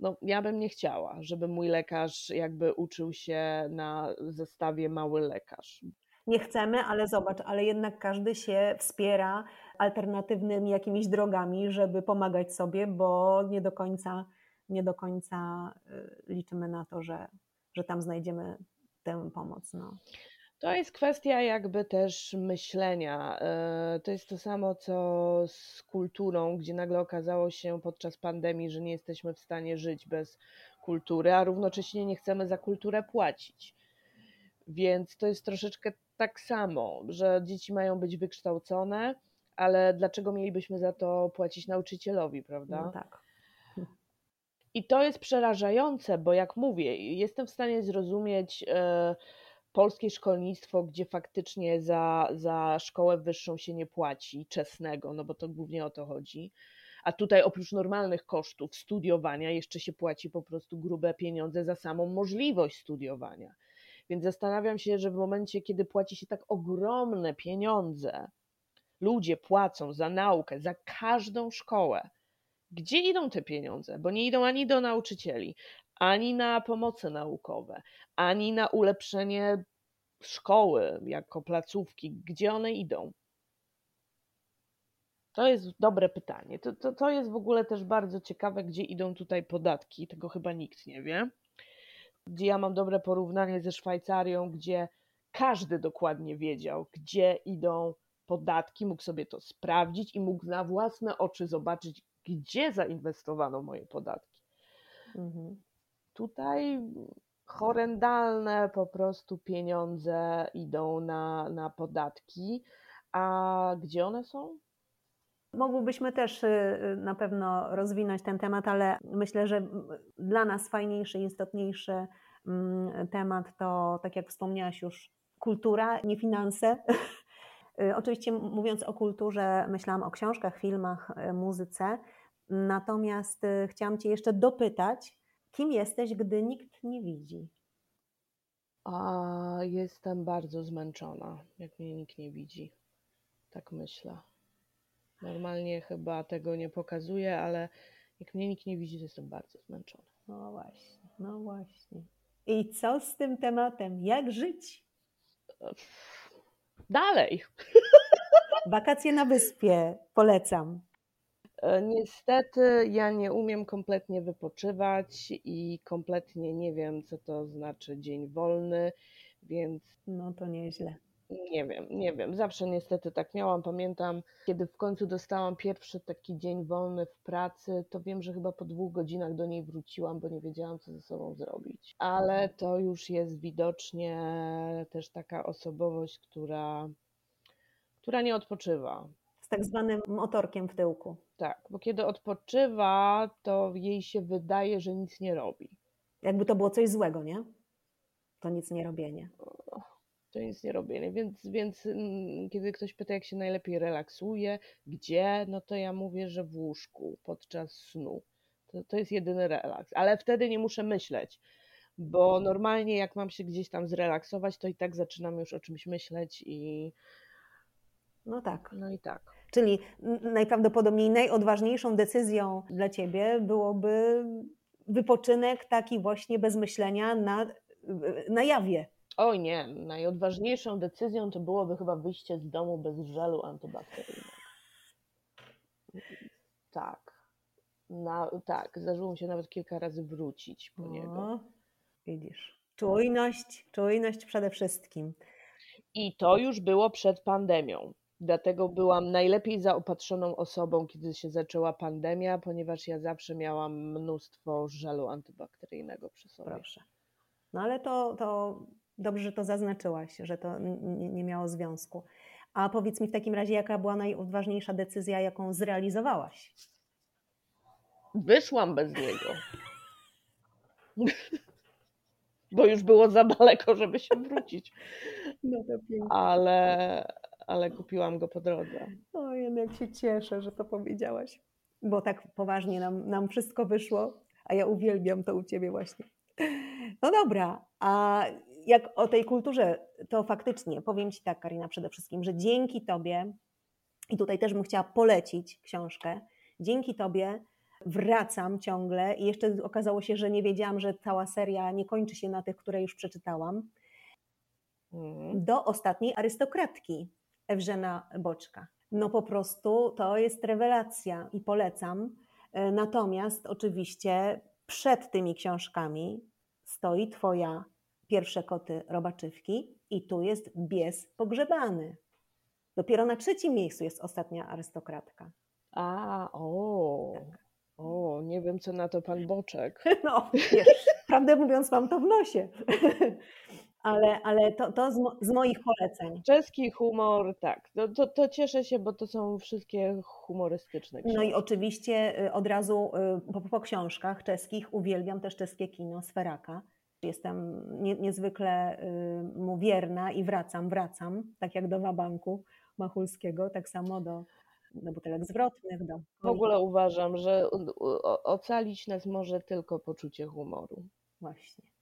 No, ja bym nie chciała, żeby mój lekarz jakby uczył się na zestawie mały lekarz nie chcemy, ale zobacz, ale jednak każdy się wspiera alternatywnymi jakimiś drogami, żeby pomagać sobie, bo nie do końca, nie do końca y, liczymy na to, że, że tam znajdziemy tę pomoc. No. To jest kwestia jakby też myślenia. Y, to jest to samo co z kulturą, gdzie nagle okazało się podczas pandemii, że nie jesteśmy w stanie żyć bez kultury, a równocześnie nie chcemy za kulturę płacić. Więc to jest troszeczkę tak samo, że dzieci mają być wykształcone, ale dlaczego mielibyśmy za to płacić nauczycielowi, prawda? No tak. I to jest przerażające, bo jak mówię, jestem w stanie zrozumieć e, polskie szkolnictwo, gdzie faktycznie za, za szkołę wyższą się nie płaci czesnego, no bo to głównie o to chodzi A tutaj oprócz normalnych kosztów studiowania jeszcze się płaci po prostu grube pieniądze za samą możliwość studiowania. Więc zastanawiam się, że w momencie, kiedy płaci się tak ogromne pieniądze, ludzie płacą za naukę, za każdą szkołę, gdzie idą te pieniądze? Bo nie idą ani do nauczycieli, ani na pomoce naukowe, ani na ulepszenie szkoły jako placówki. Gdzie one idą? To jest dobre pytanie. To, to, to jest w ogóle też bardzo ciekawe, gdzie idą tutaj podatki. Tego chyba nikt nie wie. Gdzie ja mam dobre porównanie ze Szwajcarią, gdzie każdy dokładnie wiedział, gdzie idą podatki, mógł sobie to sprawdzić i mógł na własne oczy zobaczyć, gdzie zainwestowano moje podatki. Mhm. Tutaj horrendalne po prostu pieniądze idą na, na podatki. A gdzie one są? Mogłybyśmy też y, na pewno rozwinąć ten temat, ale myślę, że dla nas fajniejszy, istotniejszy mm, temat to, tak jak wspomniałaś już, kultura, nie finanse. Y, oczywiście mówiąc o kulturze, myślałam o książkach, filmach, y, muzyce. Natomiast chciałam Cię jeszcze dopytać, kim jesteś, gdy nikt nie widzi? A jestem bardzo zmęczona, jak mnie nikt nie widzi. Tak myślę. Normalnie chyba tego nie pokazuję, ale jak mnie nikt nie widzi, to jestem bardzo zmęczona. No właśnie, no właśnie. I co z tym tematem? Jak żyć? Dalej. Wakacje na wyspie polecam. E, niestety ja nie umiem kompletnie wypoczywać i kompletnie nie wiem, co to znaczy dzień wolny, więc. No to nieźle. Nie wiem, nie wiem. Zawsze niestety tak miałam. Pamiętam, kiedy w końcu dostałam pierwszy taki dzień wolny w pracy, to wiem, że chyba po dwóch godzinach do niej wróciłam, bo nie wiedziałam, co ze sobą zrobić. Ale to już jest widocznie też taka osobowość, która, która nie odpoczywa. Z tak zwanym motorkiem w tyłku. Tak, bo kiedy odpoczywa, to jej się wydaje, że nic nie robi. Jakby to było coś złego, nie? To nic nie robienie to nic nie robię. Więc, więc mm, kiedy ktoś pyta, jak się najlepiej relaksuje, gdzie, no to ja mówię, że w łóżku podczas snu. To, to jest jedyny relaks. Ale wtedy nie muszę myśleć, bo normalnie jak mam się gdzieś tam zrelaksować, to i tak zaczynam już o czymś myśleć i. No tak. No i tak. Czyli najprawdopodobniej najodważniejszą decyzją dla ciebie byłoby wypoczynek taki właśnie bez myślenia na, na jawie. Oj nie, najodważniejszą decyzją to byłoby chyba wyjście z domu bez żelu antybakteryjnego. Tak. Na, tak, zdarzyło mi się nawet kilka razy wrócić po niego. Widzisz. Czujność, czujność przede wszystkim. I to już było przed pandemią. Dlatego byłam najlepiej zaopatrzoną osobą, kiedy się zaczęła pandemia, ponieważ ja zawsze miałam mnóstwo żelu antybakteryjnego przy sobie. Proszę. No ale to, to Dobrze, że to zaznaczyłaś, że to nie, nie miało związku. A powiedz mi w takim razie, jaka była najważniejsza decyzja, jaką zrealizowałaś? Wyszłam bez niego. Bo już było za daleko, żeby się wrócić. No to pięknie. Ale, ale kupiłam go po drodze. O, jak się cieszę, że to powiedziałaś. Bo tak poważnie nam, nam wszystko wyszło, a ja uwielbiam to u ciebie właśnie. No dobra, a jak o tej kulturze, to faktycznie powiem Ci tak, Karina, przede wszystkim, że dzięki Tobie, i tutaj też bym chciała polecić książkę, dzięki Tobie wracam ciągle i jeszcze okazało się, że nie wiedziałam, że cała seria nie kończy się na tych, które już przeczytałam, mhm. do ostatniej arystokratki Ewżena Boczka. No po prostu to jest rewelacja i polecam. E, natomiast oczywiście przed tymi książkami stoi Twoja pierwsze koty robaczywki i tu jest bies pogrzebany. Dopiero na trzecim miejscu jest ostatnia arystokratka. A, o. Tak. O, nie wiem, co na to pan Boczek. No, wiesz, prawdę mówiąc, mam to w nosie. ale, ale to, to z, mo z, moich poleceń. Czeski humor, tak. To, to, to, cieszę się, bo to są wszystkie humorystyczne książki. No i oczywiście y, od razu y, po, po książkach czeskich uwielbiam też czeskie kino Sferaka. Jestem nie, niezwykle y, mu wierna i wracam, wracam, tak jak do Wabanku Machulskiego, tak samo do do butelek zwrotnych. Do... W ogóle uważam, że ocalić nas może tylko poczucie humoru. Właśnie.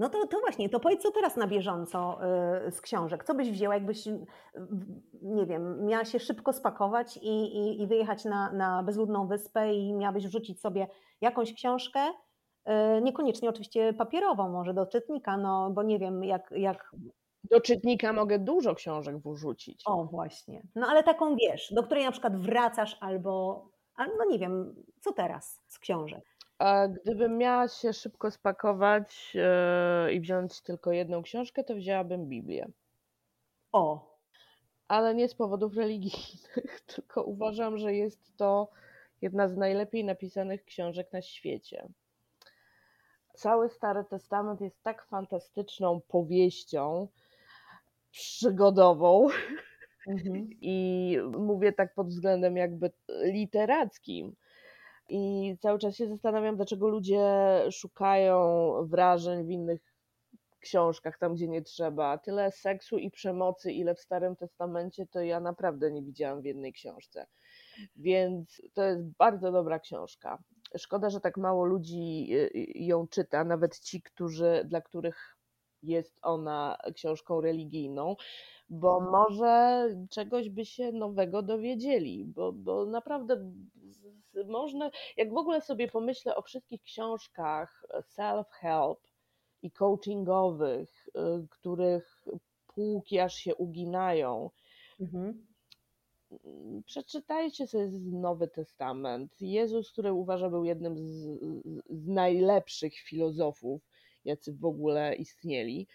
No to, to właśnie, to powiedz co teraz na bieżąco y, z książek. Co byś wzięła, jakbyś, nie wiem, miała się szybko spakować i, i, i wyjechać na, na bezludną wyspę i miałabyś wrzucić sobie jakąś książkę, y, niekoniecznie oczywiście papierową, może do czytnika, no bo nie wiem jak... jak... Do czytnika mogę dużo książek wrzucić. O właśnie, no ale taką wiesz, do której na przykład wracasz albo, no nie wiem, co teraz z książek? A gdybym miała się szybko spakować yy, i wziąć tylko jedną książkę, to wzięłabym Biblię. O! Ale nie z powodów religijnych, tylko uważam, że jest to jedna z najlepiej napisanych książek na świecie. Cały Stary Testament jest tak fantastyczną powieścią przygodową. Mhm. I mówię tak pod względem jakby literackim, i cały czas się zastanawiam, dlaczego ludzie szukają wrażeń w innych książkach, tam gdzie nie trzeba. Tyle seksu i przemocy, ile w Starym Testamencie, to ja naprawdę nie widziałam w jednej książce. Więc to jest bardzo dobra książka. Szkoda, że tak mało ludzi y, y, ją czyta, nawet ci, którzy, dla których jest ona książką religijną, bo może czegoś by się nowego dowiedzieli, bo, bo naprawdę można, jak w ogóle sobie pomyślę o wszystkich książkach self-help i coachingowych, y, których półki aż się uginają, mhm. przeczytajcie sobie Nowy Testament. Jezus, który uważa był jednym z, z najlepszych filozofów, jacy w ogóle istnieli.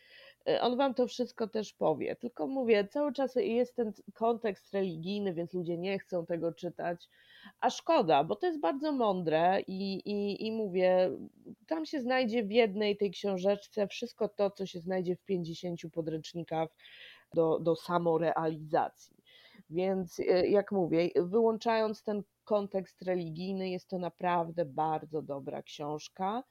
E, on wam to wszystko też powie. Tylko mówię, cały czas jest ten kontekst religijny, więc ludzie nie chcą tego czytać. A szkoda, bo to jest bardzo mądre i, i, i mówię, tam się znajdzie w jednej tej książeczce wszystko to, co się znajdzie w 50 podręcznikach do, do samorealizacji. Więc e, jak mówię, wyłączając ten kontekst religijny, jest to naprawdę bardzo dobra książka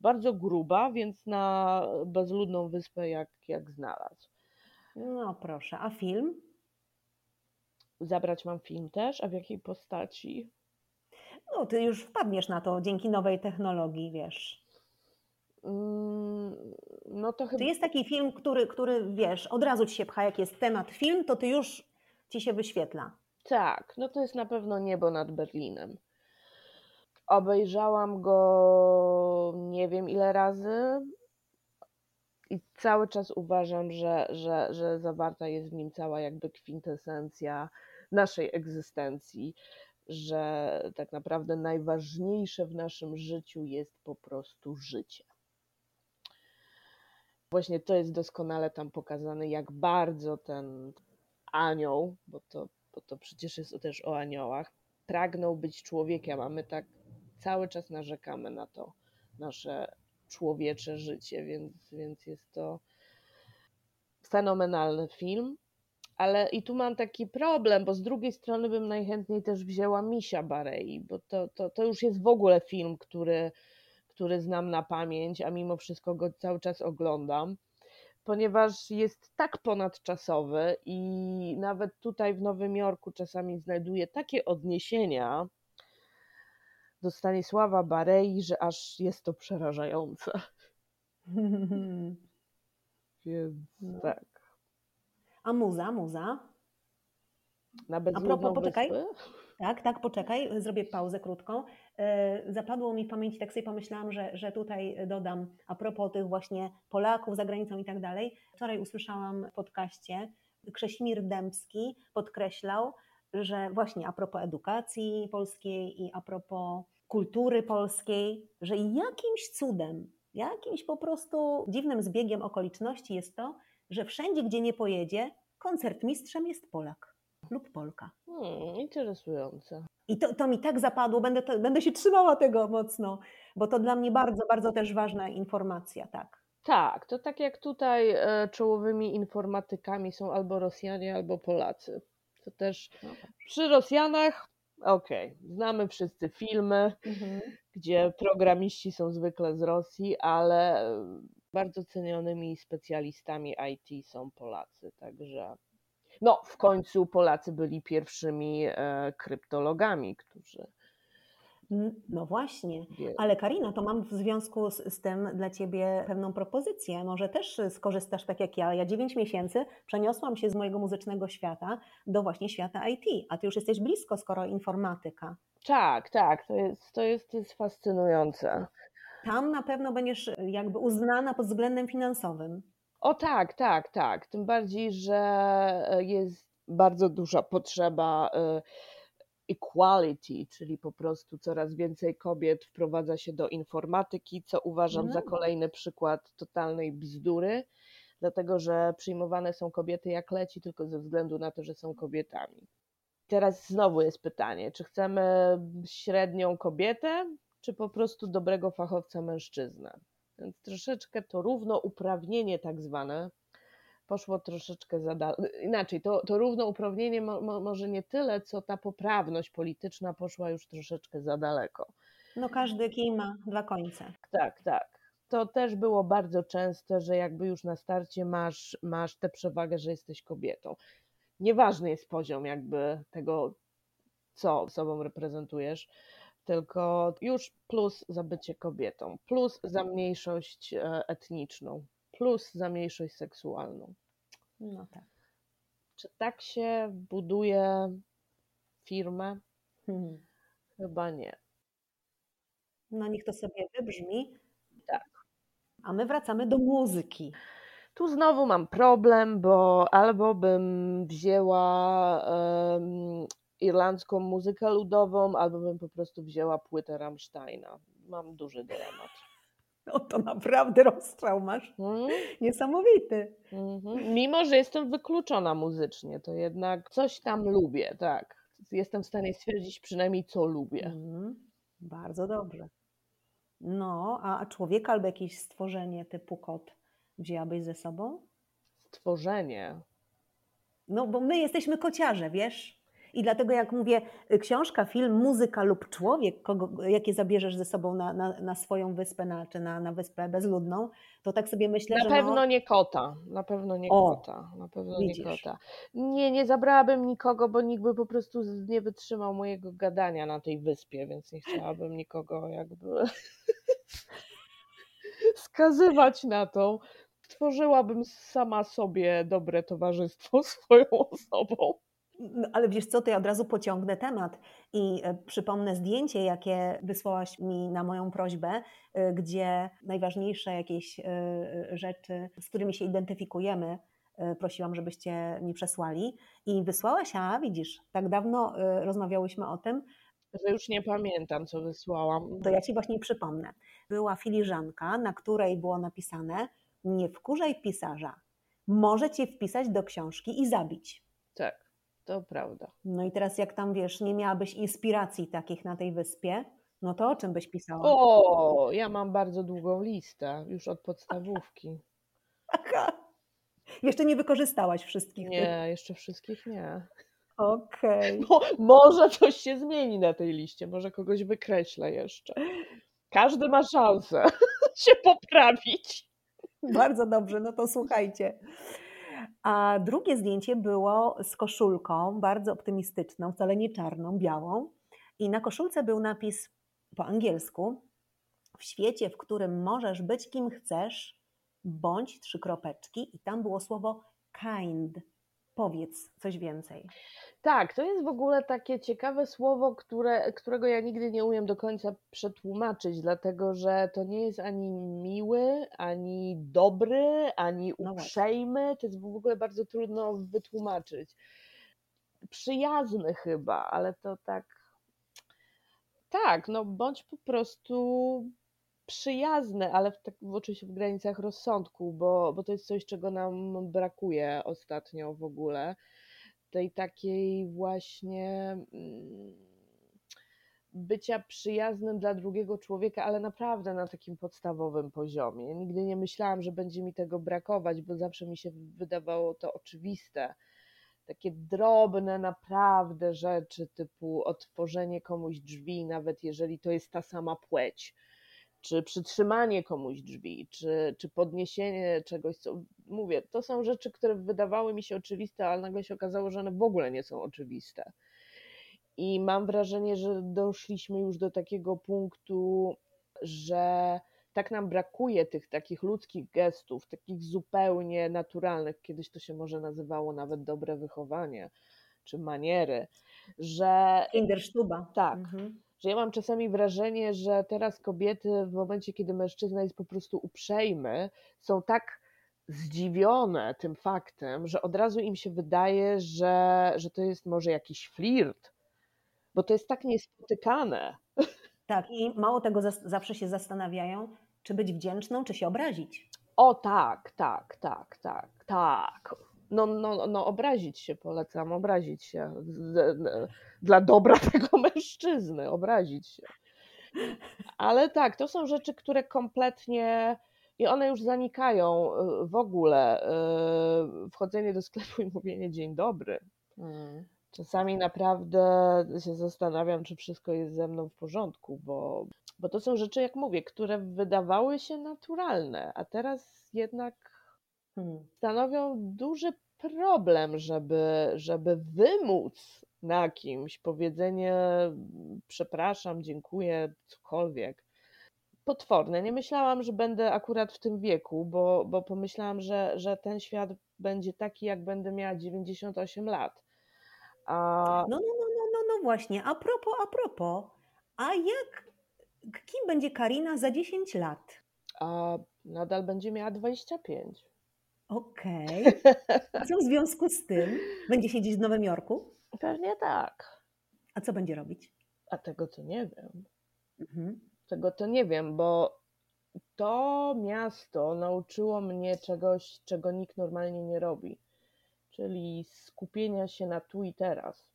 bardzo gruba, więc na bezludną wyspę jak, jak znalazł. No proszę, a film? Zabrać mam film też, a w jakiej postaci? No, ty już wpadniesz na to dzięki nowej technologii, wiesz. Mm, no to chyba... Czy jest taki film, który, który wiesz, od razu ci się pcha, jak jest temat film, to ty już ci się wyświetla. Tak, no to jest na pewno niebo nad Berlinem. Obejrzałam go nie wiem ile razy i cały czas uważam, że, że, że zawarta jest w nim cała jakby kwintesencja naszej egzystencji, że tak naprawdę najważniejsze w naszym życiu jest po prostu życie. Właśnie to jest doskonale tam pokazane, jak bardzo ten anioł, bo to, bo to przecież jest też o aniołach, pragnął być człowiekiem, a my tak cały czas narzekamy na to nasze człowiecze życie, więc, więc jest to fenomenalny film. Ale i tu mam taki problem, bo z drugiej strony bym najchętniej też wzięła Misia Barei, bo to, to, to już jest w ogóle film, który, który znam na pamięć, a mimo wszystko go cały czas oglądam, ponieważ jest tak ponadczasowy i nawet tutaj w Nowym Jorku czasami znajduje takie odniesienia do Stanisława Barei, że aż jest to przerażające. Więc no. tak. A muza, muza? Na A propos, poczekaj. Tak, tak, poczekaj, zrobię pauzę krótką. E, zapadło mi w pamięci, tak sobie pomyślałam, że, że tutaj dodam a propos tych właśnie Polaków za granicą i tak dalej. Wczoraj usłyszałam w podcaście, Krześmir Dębski podkreślał, że właśnie a propos edukacji polskiej i a propos kultury polskiej, że jakimś cudem, jakimś po prostu dziwnym zbiegiem okoliczności jest to, że wszędzie, gdzie nie pojedzie, koncertmistrzem jest Polak lub Polka. Hmm, interesujące. I to, to mi tak zapadło, będę, to, będę się trzymała tego mocno, bo to dla mnie bardzo, bardzo też ważna informacja, tak. Tak, to tak jak tutaj e, czołowymi informatykami są albo Rosjanie, albo Polacy. To też no przy Rosjanach Okej, okay. znamy wszyscy filmy, mhm. gdzie programiści są zwykle z Rosji, ale bardzo cenionymi specjalistami IT są Polacy, także No, w końcu Polacy byli pierwszymi e, kryptologami, którzy. No właśnie, ale Karina, to mam w związku z, z, tym dla Ciebie pewną propozycję. Może też skorzystasz tak jak ja. Ja 9 miesięcy przeniosłam się z mojego muzycznego świata do właśnie świata IT, a Ty już jesteś blisko, skoro informatyka. Tak, tak, to jest, to jest, to jest fascynujące. Tam na pewno będziesz jakby uznana pod względem finansowym. O tak, tak, tak. Tym bardziej, że jest bardzo duża potrzeba e, equality, czyli po prostu coraz więcej kobiet wprowadza się do informatyki, co uważam mm. za kolejny przykład totalnej bzdury, dlatego że przyjmowane są kobiety jak leci tylko ze względu na to, że są kobietami. Teraz znowu jest pytanie, czy chcemy średnią kobietę, czy po prostu dobrego fachowca mężczyznę? Więc troszeczkę to równouprawnienie tak zwane poszło troszeczkę za daleko. Inaczej, to, to równouprawnienie mo, mo, może nie tyle, co ta poprawność polityczna poszła już troszeczkę za daleko. No każdy kij ma dwa końce. Tak, tak. To też było bardzo częste, że jakby już na starcie masz, masz tę przewagę, że jesteś kobietą. Nieważny jest poziom jakby tego, co sobą reprezentujesz, tylko już plus za bycie kobietą, plus za mniejszość e, etniczną, plus za mniejszość seksualną. No tak. Czy tak się buduje firmę? Hmm. Chyba nie. No niech to sobie wybrzmi. Tak. A my wracamy do muzyki. Tu znowu mam problem, bo albo bym wzięła um, irlandzką muzykę ludową, albo bym po prostu wzięła płytę Rammsteina. Mam duży dylemat. No to naprawdę rozstrzał masz. Mm. Niesamowity. Mm -hmm. Mimo, że jestem wykluczona muzycznie, to jednak coś tam lubię, tak. Jestem w stanie stwierdzić przynajmniej, co lubię. Mm. Bardzo dobrze. No, a człowiek albo jakieś stworzenie typu kot wzięłabyś ze sobą? Stworzenie. No, bo my jesteśmy kociarze, wiesz? I dlatego jak mówię y, książka, film, muzyka lub człowiek, kogo, jakie zabierzesz ze sobą na, na, na swoją wyspę, na, czy na, na wyspę bezludną, to tak sobie myślę, na że. Na pewno no... nie kota. Na pewno nie o, kota. Na pewno widzisz. nie kota. Nie, nie zabrałabym nikogo, bo nikt by po prostu nie wytrzymał mojego gadania na tej wyspie, więc nie chciałabym nikogo jakby skazywać na to. Tworzyłabym sama sobie dobre towarzystwo swoją osobą. No, ale wiesz co, to ja od razu pociągnę temat i e, przypomnę zdjęcie, jakie wysłałaś mi na moją prośbę, e, gdzie najważniejsze jakieś e, rzeczy, z którymi się identyfikujemy, prosiłam, żebyście mi przesłali. I wysłałaś, a widzisz, tak dawno rozmawiałyśmy o tym, że już nie pamiętam, co wysłałam. To ja ci właśnie przypomnę. Była filiżanka, na której było napisane: Nie wkurzaj pisarza. Może cię wpisać do książki i zabić. To prawda. No i teraz jak tam wiesz, nie miałabyś inspiracji takich na tej wyspie, no to o czym byś pisała? O, ja mam bardzo długą listę, już od podstawówki. Aha. Jeszcze nie wykorzystałaś wszystkich? Nie, tych. jeszcze wszystkich nie. Okej. Okay. może coś się zmieni na tej liście, może kogoś wykreślę jeszcze. Każdy ma szansę się poprawić. Bardzo dobrze, no to słuchajcie. A drugie zdjęcie było z koszulką, bardzo optymistyczną, wcale nie czarną, białą. I na koszulce był napis po angielsku: W świecie, w którym możesz być kim chcesz, bądź trzy kropeczki, i tam było słowo kind. Powiedz coś więcej. Tak, to jest w ogóle takie ciekawe słowo, które, którego ja nigdy nie umiem do końca przetłumaczyć, dlatego że to nie jest ani miły, ani dobry, ani no uprzejmy. To jest w ogóle bardzo trudno wytłumaczyć. Przyjazny chyba, ale to tak. Tak, no bądź po prostu przyjazny, ale w, tak, oczywiście w granicach rozsądku, bo, bo to jest coś, czego nam brakuje ostatnio w ogóle tej takiej właśnie mm, bycia przyjaznym dla drugiego człowieka, ale naprawdę na takim podstawowym poziomie. Nigdy nie myślałam, że będzie mi tego brakować, bo zawsze mi się wydawało to oczywiste. Takie drobne naprawdę rzeczy, typu otworzenie komuś drzwi, nawet jeżeli to jest ta sama płeć czy przytrzymanie komuś drzwi, czy, czy podniesienie czegoś, co mówię, to są rzeczy, które wydawały mi się oczywiste, ale nagle się okazało, że one w ogóle nie są oczywiste. I mam wrażenie, że doszliśmy już do takiego punktu, że tak nam brakuje tych takich ludzkich gestów, takich zupełnie naturalnych, kiedyś to się może nazywało nawet dobre wychowanie czy maniery, że. Kindersztuba. Tak. Mhm. Że ja mam czasami wrażenie, że teraz kobiety, w momencie, kiedy mężczyzna jest po prostu uprzejmy, są tak zdziwione tym faktem, że od razu im się wydaje, że, że to jest może jakiś flirt, bo to jest tak niespotykane. Tak, i mało tego zawsze się zastanawiają, czy być wdzięczną, czy się obrazić. O tak, tak, tak, tak, tak. No, no, no obrazić się polecam, obrazić się. Dla dobra tego mężczyzny, obrazić się. Ale tak, to są rzeczy, które kompletnie i one już zanikają y, w ogóle. Y, wchodzenie do sklepu i mówienie dzień dobry. Hmm. Czasami naprawdę się zastanawiam, czy wszystko jest ze mną w porządku, bo, bo to są rzeczy, jak mówię, które wydawały się naturalne, a teraz jednak hmm. stanowią duży problem, żeby, żeby wymóc na kimś powiedzenie przepraszam, dziękuję, cokolwiek. Potworne. Nie myślałam, że będę akurat w tym wieku, bo, bo pomyślałam, że, że ten świat będzie taki, jak będę miała 98 lat a... No, no, no, no, no, no właśnie. A propos, a propos. A jak, kim będzie Karina za 10 lat? A nadal będzie miała 25. Okej. Okay. Co w związku z tym? Będzie siedzieć w Nowym Jorku? Pewnie tak. A co będzie robić? A tego to nie wiem. Mhm. Tego to nie wiem, bo to miasto nauczyło mnie czegoś, czego nikt normalnie nie robi czyli skupienia się na tu i teraz.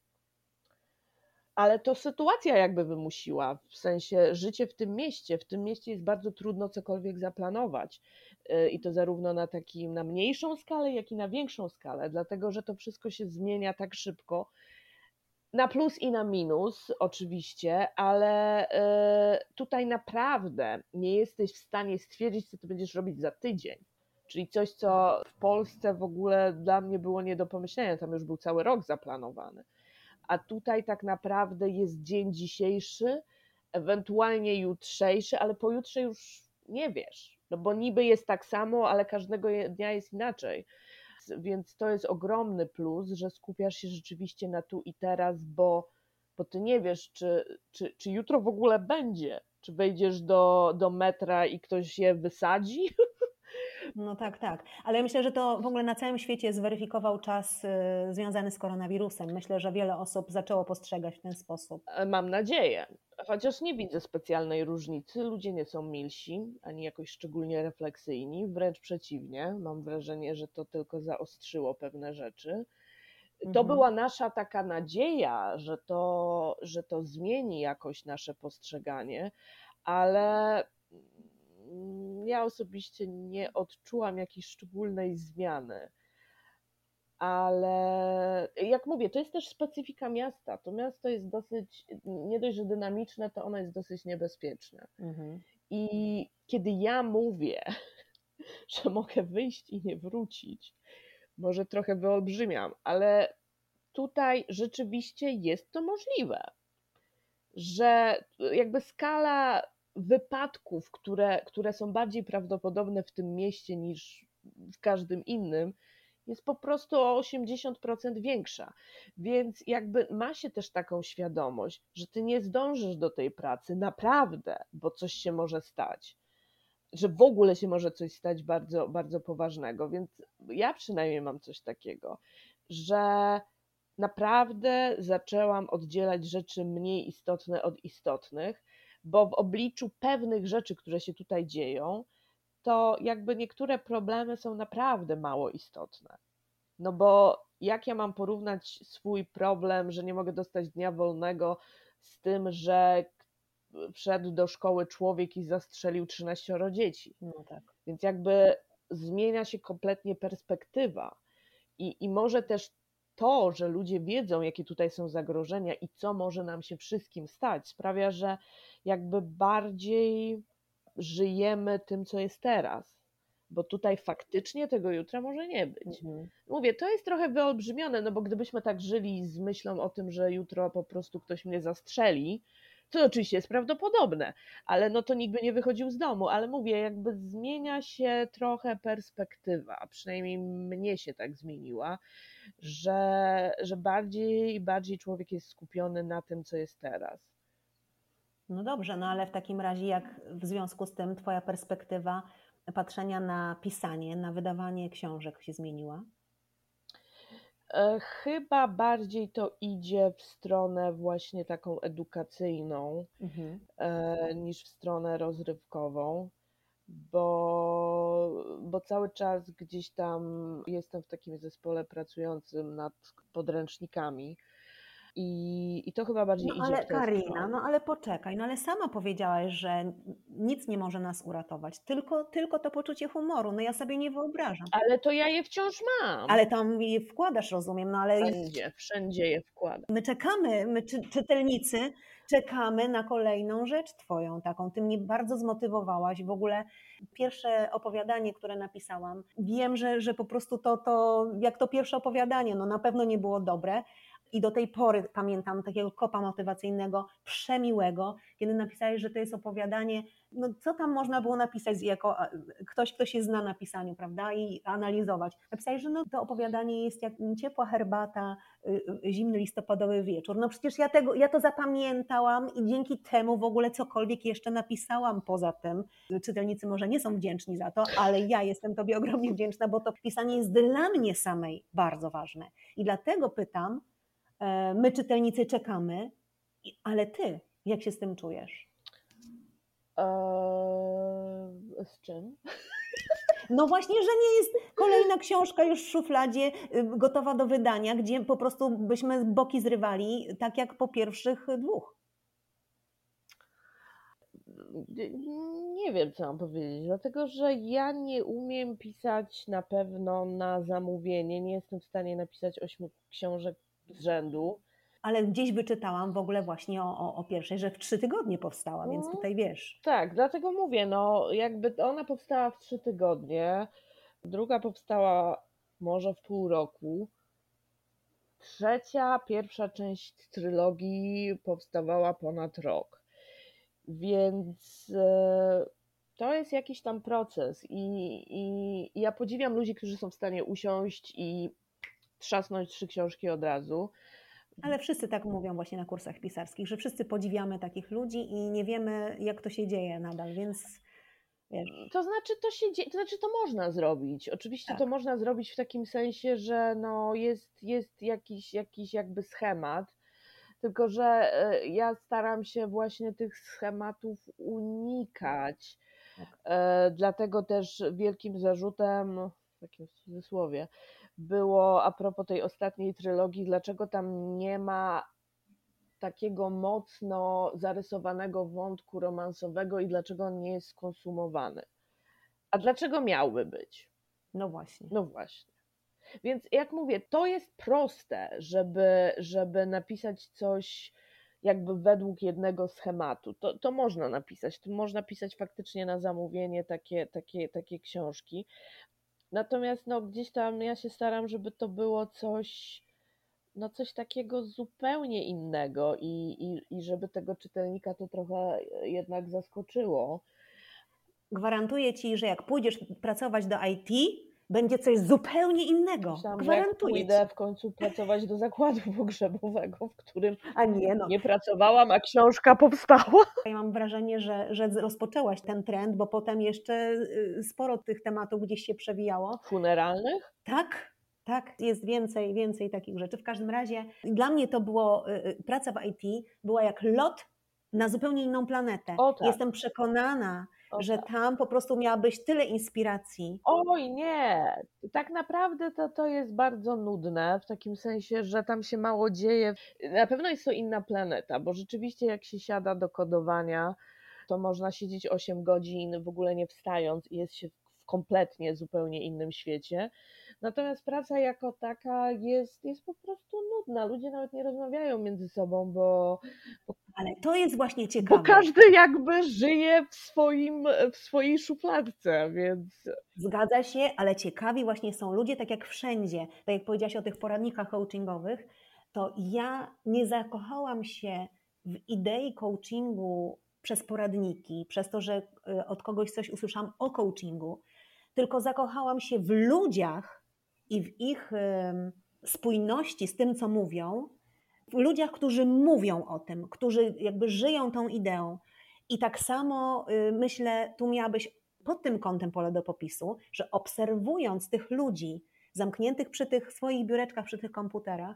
Ale to sytuacja jakby wymusiła, w sensie życie w tym mieście. W tym mieście jest bardzo trudno cokolwiek zaplanować. Y, I to zarówno na takim, na mniejszą skalę, jak i na większą skalę, dlatego że to wszystko się zmienia tak szybko. Na plus i na minus, oczywiście, ale y, tutaj naprawdę nie jesteś w stanie stwierdzić, co ty będziesz robić za tydzień Czyli coś, co w Polsce w ogóle dla mnie było nie do pomyślenia, tam już był cały rok zaplanowany. A tutaj tak naprawdę jest dzień dzisiejszy, ewentualnie jutrzejszy, ale pojutrze już nie wiesz. No bo niby jest tak samo, ale każdego dnia jest inaczej. Więc to jest ogromny plus, że skupiasz się rzeczywiście na tu i teraz, bo, bo ty nie wiesz, czy, czy, czy jutro w ogóle będzie. Czy wejdziesz do, do metra i ktoś je wysadzi, No tak, tak. Ale ja myślę, że to w ogóle na całym świecie zweryfikował czas y, związany z koronawirusem. Myślę, że wiele osób zaczęło postrzegać w ten sposób. E, mam nadzieję. Chociaż nie widzę specjalnej różnicy. Ludzie nie są milsi, ani jakoś szczególnie refleksyjni. Wręcz przeciwnie. Mam wrażenie, że to tylko zaostrzyło pewne rzeczy. To mhm. była nasza taka nadzieja, że to, że to zmieni jakoś nasze postrzeganie, ale ja osobiście nie odczułam jakiejś szczególnej zmiany. Ale jak mówię, to jest też specyfika miasta. To miasto jest dosyć, nie dość, że dynamiczne, to ono jest dosyć niebezpieczne. Mhm. I kiedy ja mówię, że mogę wyjść i nie wrócić, może trochę wyolbrzymiam, ale tutaj rzeczywiście jest to możliwe. Że jakby skala wypadków, które, które są bardziej prawdopodobne w tym mieście niż w każdym innym, jest po prostu o 80% większa. Więc jakby ma się też taką świadomość, że ty nie zdążysz do tej pracy naprawdę, bo coś się może stać. Że w ogóle się może coś stać bardzo, bardzo poważnego. Więc ja przynajmniej mam coś takiego, że naprawdę zaczęłam oddzielać rzeczy mniej istotne od istotnych bo w obliczu pewnych rzeczy, które się tutaj dzieją, to jakby niektóre problemy są naprawdę mało istotne. No bo jak ja mam porównać swój problem, że nie mogę dostać dnia wolnego z tym, że wszedł do szkoły człowiek i zastrzelił 13 dzieci. No tak. Więc jakby zmienia się kompletnie perspektywa. I, I może też to, że ludzie wiedzą, jakie tutaj są zagrożenia i co może nam się wszystkim stać, sprawia, że jakby bardziej żyjemy tym, co jest teraz. Bo tutaj faktycznie tego jutra może nie być. Mhm. Mówię, to jest trochę wyolbrzymione, no bo gdybyśmy tak żyli z myślą o tym, że jutro po prostu ktoś mnie zastrzeli, to oczywiście jest prawdopodobne, ale no to nikt by nie wychodził z domu, ale mówię, jakby zmienia się trochę perspektywa, przynajmniej mnie się tak zmieniła, że, że bardziej i bardziej człowiek jest skupiony na tym, co jest teraz. No dobrze, no ale w takim razie, jak w związku z tym Twoja perspektywa patrzenia na pisanie, na wydawanie książek się zmieniła? E, chyba bardziej to idzie w stronę właśnie taką edukacyjną mhm. E, niż w stronę rozrywkową, bo, bo cały czas gdzieś tam jestem w takim zespole pracującym nad podręcznikami i, I to chyba bardziej no, idzie ale Karina, no ale poczekaj, no ale sama powiedziałaś, że nic nie może nas uratować, tylko, tylko to poczucie humoru. No ja sobie nie wyobrażam. Ale to ja je wciąż mam. Ale tam je wkładasz, rozumiem, no ale... Wszędzie, wszędzie je wkładam. My czekamy, my czy, czytelnicy czekamy na kolejną rzecz twoją taką. Ty mnie bardzo zmotywowałaś. W ogóle pierwsze opowiadanie, które napisałam, wiem, że, że po prostu to, to, jak to pierwsze opowiadanie, no na pewno nie było dobre, i do tej pory pamiętam takiego kopa motywacyjnego, przemiłego, kiedy napisałeś, że to jest opowiadanie, no co tam można było napisać jako ktoś, kto się zna na pisaniu, prawda, i analizować. Napisałeś, że no to opowiadanie jest jak ciepła herbata, y, y, zimny listopadowy wieczór. No przecież ja, tego, ja to zapamiętałam i dzięki temu w ogóle cokolwiek jeszcze napisałam poza tym. Czytelnicy może nie są wdzięczni za to, ale ja jestem Tobie ogromnie wdzięczna, bo to pisanie jest dla mnie samej bardzo ważne. I dlatego pytam, E, my, czytelnicy, czekamy, ale ty, jak się z tym czujesz? Eee, z czym? No właśnie, że nie jest kolejna książka już w szufladzie y, gotowa do wydania, gdzie po prostu byśmy boki zrywali, tak jak po pierwszych dwóch. Nie wiem, co mam powiedzieć, dlatego że ja nie umiem pisać na pewno na zamówienie. Nie jestem w stanie napisać ośmiu książek z rzędu. Ale gdzieś wyczytałam w ogóle właśnie o, o, o pierwszej, że w trzy tygodnie powstała, więc mm. tutaj wiesz. Tak, dlatego mówię, no jakby ona powstała w trzy tygodnie, druga powstała może w pół roku, trzecia, pierwsza część trylogii powstawała ponad rok. Więc e, to jest jakiś tam proces i, i, i ja podziwiam ludzi, którzy są w stanie usiąść i trzasnąć trzy książki od razu. Ale wszyscy tak mówią właśnie na kursach pisarskich, że wszyscy podziwiamy takich ludzi i nie wiemy, jak to się dzieje nadal, więc. Wiesz. To znaczy, to się dzieje, to znaczy, to można zrobić. Oczywiście tak. to można zrobić w takim sensie, że no jest, jest jakiś, jakiś jakby schemat, tylko że e, ja staram się właśnie tych schematów unikać. Tak. E, dlatego też wielkim zarzutem, w takim cudzysłowie, było a propos tej ostatniej trylogii, dlaczego tam nie ma takiego mocno zarysowanego wątku romansowego i dlaczego on nie jest skonsumowany. A dlaczego miałby być? No właśnie. No właśnie. Więc jak mówię, to jest proste, żeby, żeby napisać coś jakby według jednego schematu. To, to można napisać. To można pisać faktycznie na zamówienie takie, takie, takie książki. Natomiast no, gdzieś tam ja się staram, żeby to było coś, no coś takiego zupełnie innego i, i, i żeby tego czytelnika to trochę jednak zaskoczyło. Gwarantuję ci, że jak pójdziesz pracować do IT, będzie coś zupełnie innego. Myślałam, Gwarantuję. Że pójdę w końcu pracować do zakładu pogrzebowego, w którym a nie, no. nie pracowałam, a książka powstała. Ja mam wrażenie, że, że rozpoczęłaś ten trend, bo potem jeszcze y, sporo tych tematów gdzieś się przewijało. Funeralnych? Tak, tak, jest więcej, więcej takich rzeczy. W każdym razie dla mnie to było, y, y, praca w IT była jak lot na zupełnie inną planetę. O, tak. Jestem przekonana, o, że tak. tam po prostu miałabyś tyle inspiracji. Oj, nie. Tak naprawdę to, to jest bardzo nudne, w takim sensie, że tam się mało dzieje. Na pewno jest to inna planeta, bo rzeczywiście jak się siada do kodowania, to można siedzieć 8 godzin w ogóle nie wstając i jest się w kompletnie zupełnie innym świecie. Natomiast praca jako taka jest, jest po prostu nudna. Ludzie nawet nie rozmawiają między sobą, bo, bo ale to jest właśnie ciekawe. Bo każdy jakby żyje w, swoim, w swojej szufladce, więc. Zgadza się, ale ciekawi właśnie są ludzie, tak jak wszędzie. Tak jak powiedziałaś o tych poradnikach coachingowych, to ja nie zakochałam się w idei coachingu przez poradniki, przez to, że y, od kogoś coś usłyszałam o coachingu, tylko zakochałam się w ludziach i w ich spójności z tym, co mówią, w ludziach, którzy mówią o tym, którzy jakby żyją tą ideą. I tak samo y, myślę, tu miałabyś pod tym kątem pole do popisu, że obserwując tych ludzi zamkniętych przy tych swoich biureczkach, przy tych komputerach,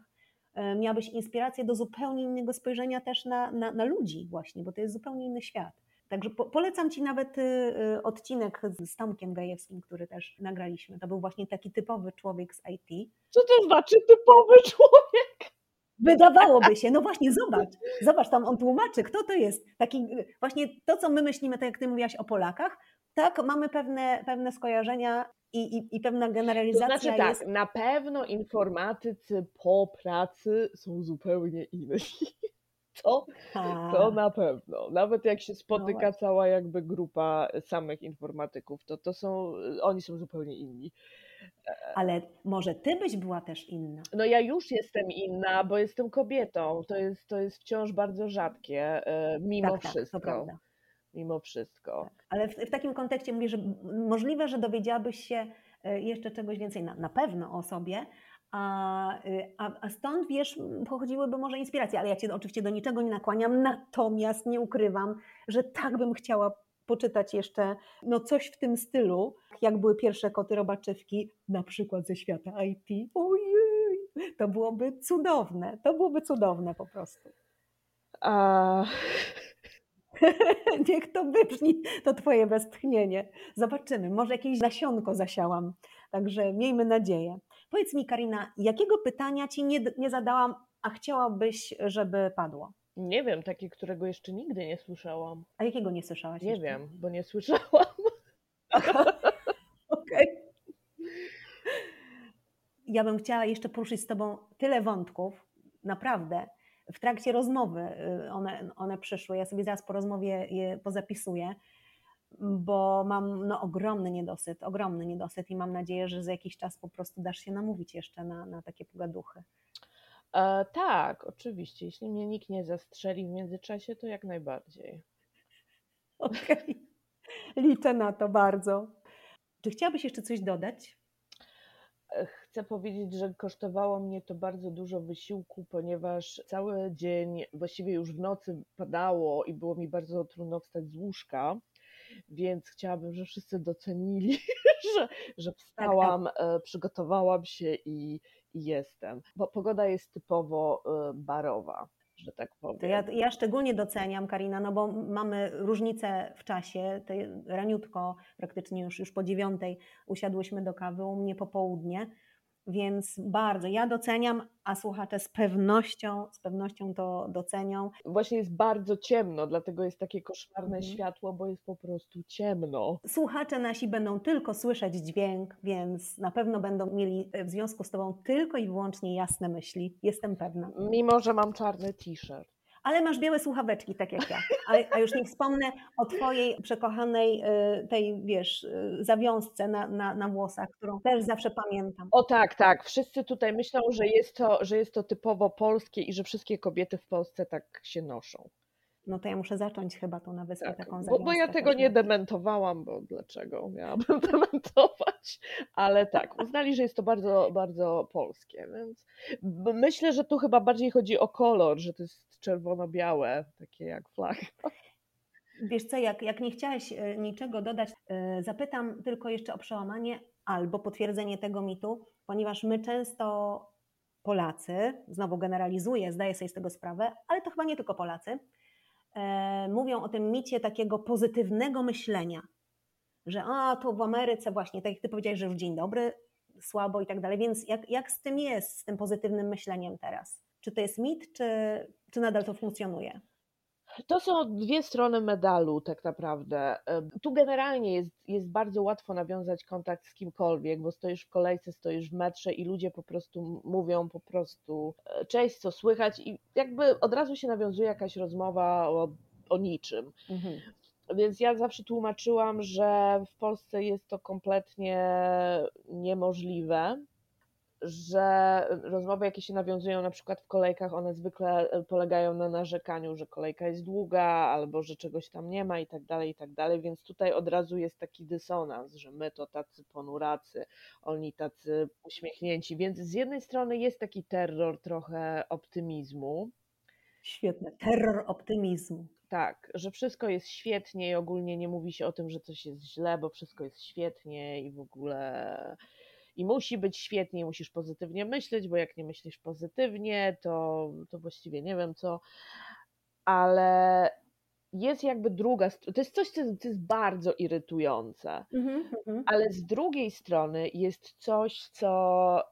y, miałabyś inspirację do zupełnie innego spojrzenia też na, na, na ludzi właśnie, bo to jest zupełnie inny świat. Także po, polecam Ci nawet y, odcinek z Tomkiem Gajewskim, który też nagraliśmy. To był właśnie taki typowy człowiek z IT. Co to znaczy typowy człowiek? Wydawałoby się, no właśnie, zobacz, zobacz, tam on tłumaczy, kto to jest. Taki, właśnie to, co my myślimy, tak jak ty mówiłaś o Polakach, tak, mamy pewne, pewne skojarzenia i, i, i pewna generalizacja to znaczy, tak, jest... na pewno informatycy po pracy są zupełnie inni. To, to na pewno. Nawet jak się spotyka no cała jakby grupa samych informatyków, to, to są, oni są zupełnie inni. Ale może ty byś była też inna? No ja już jestem inna, bo jestem kobietą. To jest, to jest wciąż bardzo rzadkie, e, mimo tak, wszystko. Tak, mimo wszystko. Tak. Ale w, w, takim kontekście mówię, że możliwe, że dowiedziałabyś się e, jeszcze czegoś więcej na, na pewno o sobie, a, y, a, a, stąd, wiesz, pochodziłyby może inspiracje, ale ja Cię oczywiście do niczego nie nakłaniam, natomiast nie ukrywam, że tak bym chciała poczytać jeszcze no coś w tym stylu, jak były pierwsze koty robaczewki, na przykład ze świata IT. Ojej, to byłoby cudowne, to byłoby cudowne po prostu. A... Niech to wybrzmi, to twoje westchnienie. Zobaczymy, może jakieś nasionko zasiałam, także miejmy nadzieję. Powiedz mi Karina, jakiego pytania ci nie, nie zadałam, a chciałabyś, żeby padło? Nie wiem, takie, którego jeszcze nigdy nie słyszałam. A jakiego nie słyszałaś? Nie jeszcze? wiem, bo nie słyszałam. Okej. Okay. Ja bym chciała jeszcze poruszyć z Tobą tyle wątków, naprawdę. W trakcie rozmowy y, one, one przyszły. Ja sobie zaraz po rozmowie je pozapisuję, bo mam no, ogromny niedosyt, ogromny niedosyt i mam nadzieję, że za jakiś czas po prostu dasz się namówić jeszcze na, na takie pogaduchy. E, tak, oczywiście. Jeśli mnie nikt nie zastrzeli w międzyczasie, to jak najbardziej. Okej. Okay. Liczę na to bardzo. Czy chciałabyś jeszcze coś dodać? E, chcę powiedzieć, że kosztowało mnie to bardzo dużo wysiłku, ponieważ cały dzień, właściwie już w nocy padało i było mi bardzo trudno wstać z łóżka, więc chciałabym, żeby wszyscy docenili, że, że wstałam, tak, tak. E, przygotowałam się i, i jestem. Bo pogoda jest typowo e, barowa że tak powiem. Ja, ja, szczególnie doceniam, Karina, no bo mamy różnicę w czasie. raniutko, praktycznie już, już po dziewiątej usiadłyśmy do kawy, u mnie popołudnie. Więc bardzo ja doceniam, a słuchacze z pewnością, z pewnością to docenią. Właśnie jest bardzo ciemno, dlatego jest takie koszmarne mhm. światło, bo jest po prostu ciemno. Słuchacze nasi będą tylko słyszeć dźwięk, więc na pewno będą mieli w związku z Tobą tylko i wyłącznie jasne myśli. Jestem pewna. Mimo, że mam czarny t-shirt ale masz białe słuchaweczki, tak jak ja. A, a, już nie wspomnę o twojej przekochanej y, tej, wiesz, y, zawiązce na, na, na włosach, którą też zawsze pamiętam. O tak, tak. Wszyscy tutaj myślą, że jest to, że jest to typowo polskie i że wszystkie kobiety w Polsce tak się noszą. No to ja muszę zacząć chyba tu na wyspę tak, taką bo, bo ja tego nie dementowałam, bo dlaczego miałabym dementować? Ale tak, uznali, że jest to bardzo, bardzo polskie, więc myślę, że tu chyba bardziej chodzi o kolor, że to jest czerwono-białe, takie jak flaga. Wiesz co, jak, jak nie chciałaś e, niczego dodać, e, zapytam tylko jeszcze o przełamanie albo potwierdzenie tego mitu, ponieważ my często Polacy, znowu generalizuję, zdaję sobie z tego sprawę, ale to chyba nie tylko Polacy, mówią o tym micie takiego pozytywnego myślenia, że a to w Ameryce właśnie, tak jak ty powiedziałeś, że już dzień dobry, słabo i tak dalej, więc jak, jak z tym jest, z tym pozytywnym myśleniem teraz? Czy to jest mit, czy, czy nadal to funkcjonuje? To są dwie strony medalu, tak naprawdę. Tu generalnie jest, jest bardzo łatwo nawiązać kontakt z kimkolwiek, bo stoisz w kolejce, stoisz w metrze i ludzie po prostu mówią po prostu e, cześć, co słychać, i jakby od razu się nawiązuje jakaś rozmowa o, o niczym. Mhm. Więc ja zawsze tłumaczyłam, że w Polsce jest to kompletnie niemożliwe że rozmowy, jakie się nawiązują na przykład w kolejkach, one zwykle e, polegają na narzekaniu, że kolejka jest długa albo że czegoś tam nie ma i tak dalej, i tak dalej, więc tutaj od razu jest taki dysonans, że my to tacy ponuracy, oni tacy uśmiechnięci, więc z jednej strony jest taki terror trochę optymizmu. Świetne, terror optymizmu. Tak, że wszystko jest świetnie i ogólnie nie mówi się o tym, że coś jest źle, bo wszystko jest świetnie i w ogóle i musi być świetnie, musisz pozytywnie myśleć, bo jak nie myślisz pozytywnie, to, to właściwie nie wiem co, ale jest jakby druga, to jest coś, co jest bardzo irytujące, mm -hmm. ale z drugiej strony jest coś, co,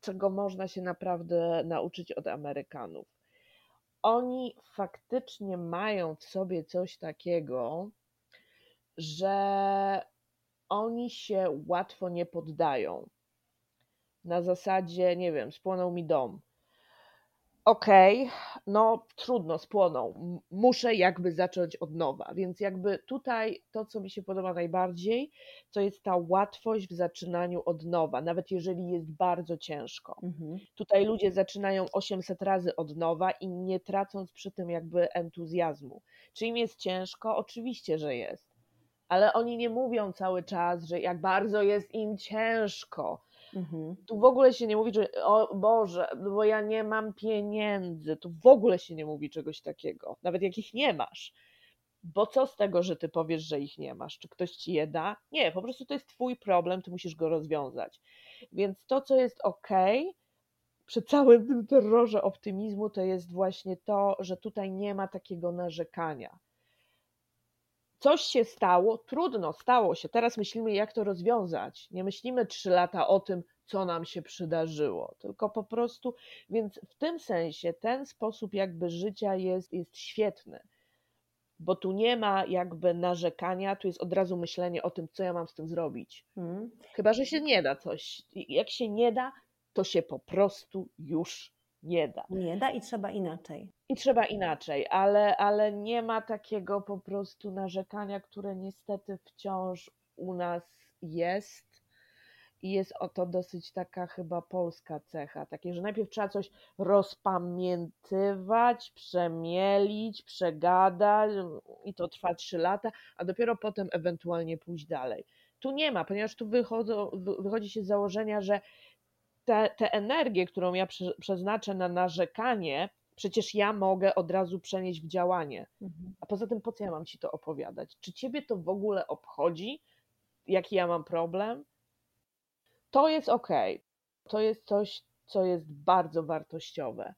czego można się naprawdę nauczyć od Amerykanów. Oni faktycznie mają w sobie coś takiego, że oni się łatwo nie poddają na zasadzie, nie wiem, spłonął mi dom. Okej, okay, no trudno, spłonął. Muszę jakby zacząć od nowa. Więc jakby tutaj to, co mi się podoba najbardziej, to jest ta łatwość w zaczynaniu od nowa, nawet jeżeli jest bardzo ciężko. Mhm. Tutaj ludzie zaczynają 800 razy od nowa i nie tracąc przy tym jakby entuzjazmu. Czy im jest ciężko? Oczywiście, że jest. Ale oni nie mówią cały czas, że jak bardzo jest im ciężko Mhm. Tu w ogóle się nie mówi, że o Boże, bo ja nie mam pieniędzy. Tu w ogóle się nie mówi czegoś takiego, nawet jak ich nie masz. Bo co z tego, że ty powiesz, że ich nie masz? Czy ktoś ci je da? Nie, po prostu to jest twój problem, ty musisz go rozwiązać. Więc to, co jest ok przy całym tym terrorze optymizmu, to jest właśnie to, że tutaj nie ma takiego narzekania coś się stało, trudno, stało się. Teraz myślimy, jak to rozwiązać. Nie myślimy trzy lata o tym, co nam się przydarzyło, tylko po prostu, więc w tym sensie ten sposób jakby życia jest, jest świetny, bo tu nie ma jakby narzekania, tu jest od razu myślenie o tym, co ja mam z tym zrobić. Hmm. Chyba, że się nie da coś. Jak się nie da, to się po prostu już nie da. Nie da i trzeba inaczej. I trzeba inaczej, ale, ale nie ma takiego po prostu narzekania, które niestety wciąż u nas jest. I jest oto dosyć taka chyba polska cecha, takie, że najpierw trzeba coś rozpamiętywać, przemielić, przegadać i to trwa trzy lata, a dopiero potem ewentualnie pójść dalej. Tu nie ma, ponieważ tu wychodzą, wychodzi się z założenia, że tę te, te energię, którą ja prze, przeznaczę na narzekanie, przecież ja mogę od razu przenieść w działanie. Mhm. A poza tym, po co ja mam ci to opowiadać? Czy ciebie to w ogóle obchodzi, jaki ja mam problem? To jest ok. To jest coś, co jest bardzo wartościowe.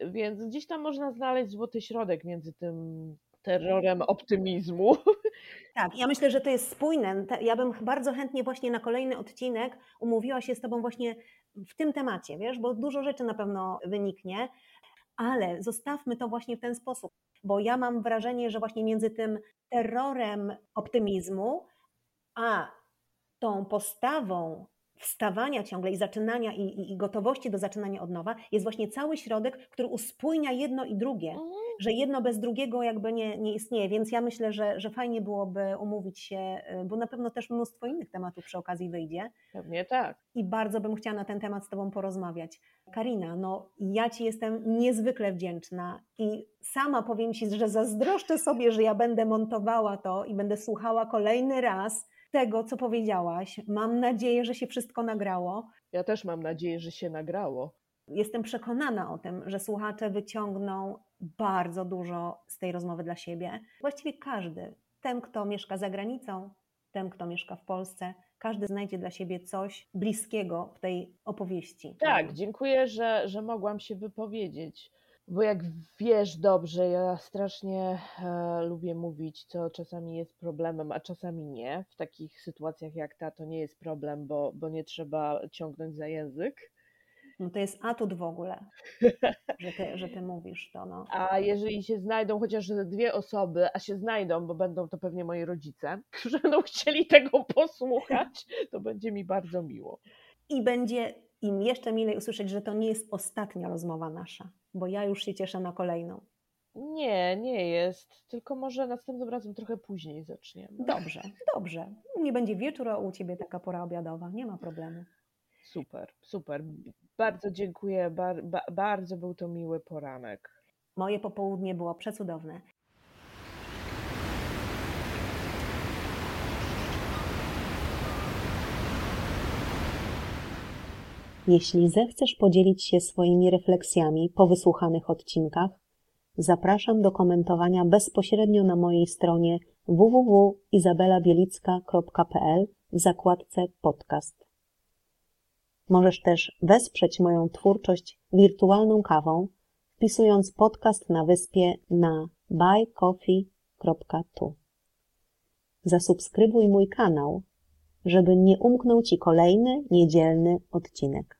Więc gdzieś tam można znaleźć złoty środek między tym terrorem optymizmu. Tak, ja myślę, że to jest spójne. Ja bym bardzo chętnie właśnie na kolejny odcinek umówiła się z Tobą właśnie w tym temacie, wiesz, bo dużo rzeczy na pewno wyniknie, ale zostawmy to właśnie w ten sposób, bo ja mam wrażenie, że właśnie między tym terrorem optymizmu, a tą postawą wstawania ciągle i zaczynania i, i, i, gotowości do zaczynania od nowa jest właśnie cały środek, który uspójnia jedno i drugie, mhm. że jedno bez drugiego jakby nie, nie istnieje, więc ja myślę, że, że fajnie byłoby umówić się, y, bo na pewno też mnóstwo innych tematów przy okazji wyjdzie. Pewnie tak. I bardzo bym chciała na ten temat z Tobą porozmawiać. Karina, no ja Ci jestem niezwykle wdzięczna i sama powiem Ci, że zazdroszczę sobie, że ja będę montowała to i będę słuchała kolejny raz, tego, co powiedziałaś. Mam nadzieję, że się wszystko nagrało. Ja też mam nadzieję, że się nagrało. Jestem przekonana o tym, że słuchacze wyciągną bardzo dużo z tej rozmowy dla siebie. Właściwie każdy, ten, kto mieszka za granicą, ten, kto mieszka w Polsce, każdy znajdzie dla siebie coś bliskiego w tej opowieści. Tak, dziękuję, że, że mogłam się wypowiedzieć. Bo jak wiesz dobrze, ja strasznie e, lubię mówić, co czasami jest problemem, a czasami nie. W takich sytuacjach jak ta to nie jest problem, bo, bo nie trzeba ciągnąć za język. No to jest atut w ogóle, że ty, że ty mówisz to. No. A jeżeli się znajdą chociaż dwie osoby, a się znajdą, bo będą to pewnie moi rodzice, którzy będą chcieli tego posłuchać, to będzie mi bardzo miło. I będzie im jeszcze milej usłyszeć, że to nie jest ostatnia rozmowa nasza, bo ja już się cieszę na kolejną. Nie, nie jest, tylko może następnym razem trochę później zaczniemy. Dobrze, dobrze. Nie będzie wieczór, a u Ciebie taka pora obiadowa, nie ma problemu. Super, super. Bardzo dziękuję, bar, ba, bardzo był to miły poranek. Moje popołudnie było przecudowne. Jeśli zechcesz podzielić się swoimi refleksjami po wysłuchanych odcinkach, zapraszam do komentowania bezpośrednio na mojej stronie www.izabelabielicka.pl w zakładce podcast. Możesz też wesprzeć moją twórczość wirtualną kawą, wpisując podcast na wyspie na buycoffee.tu. Zasubskrybuj mój kanał, żeby nie umknął Ci kolejny niedzielny odcinek.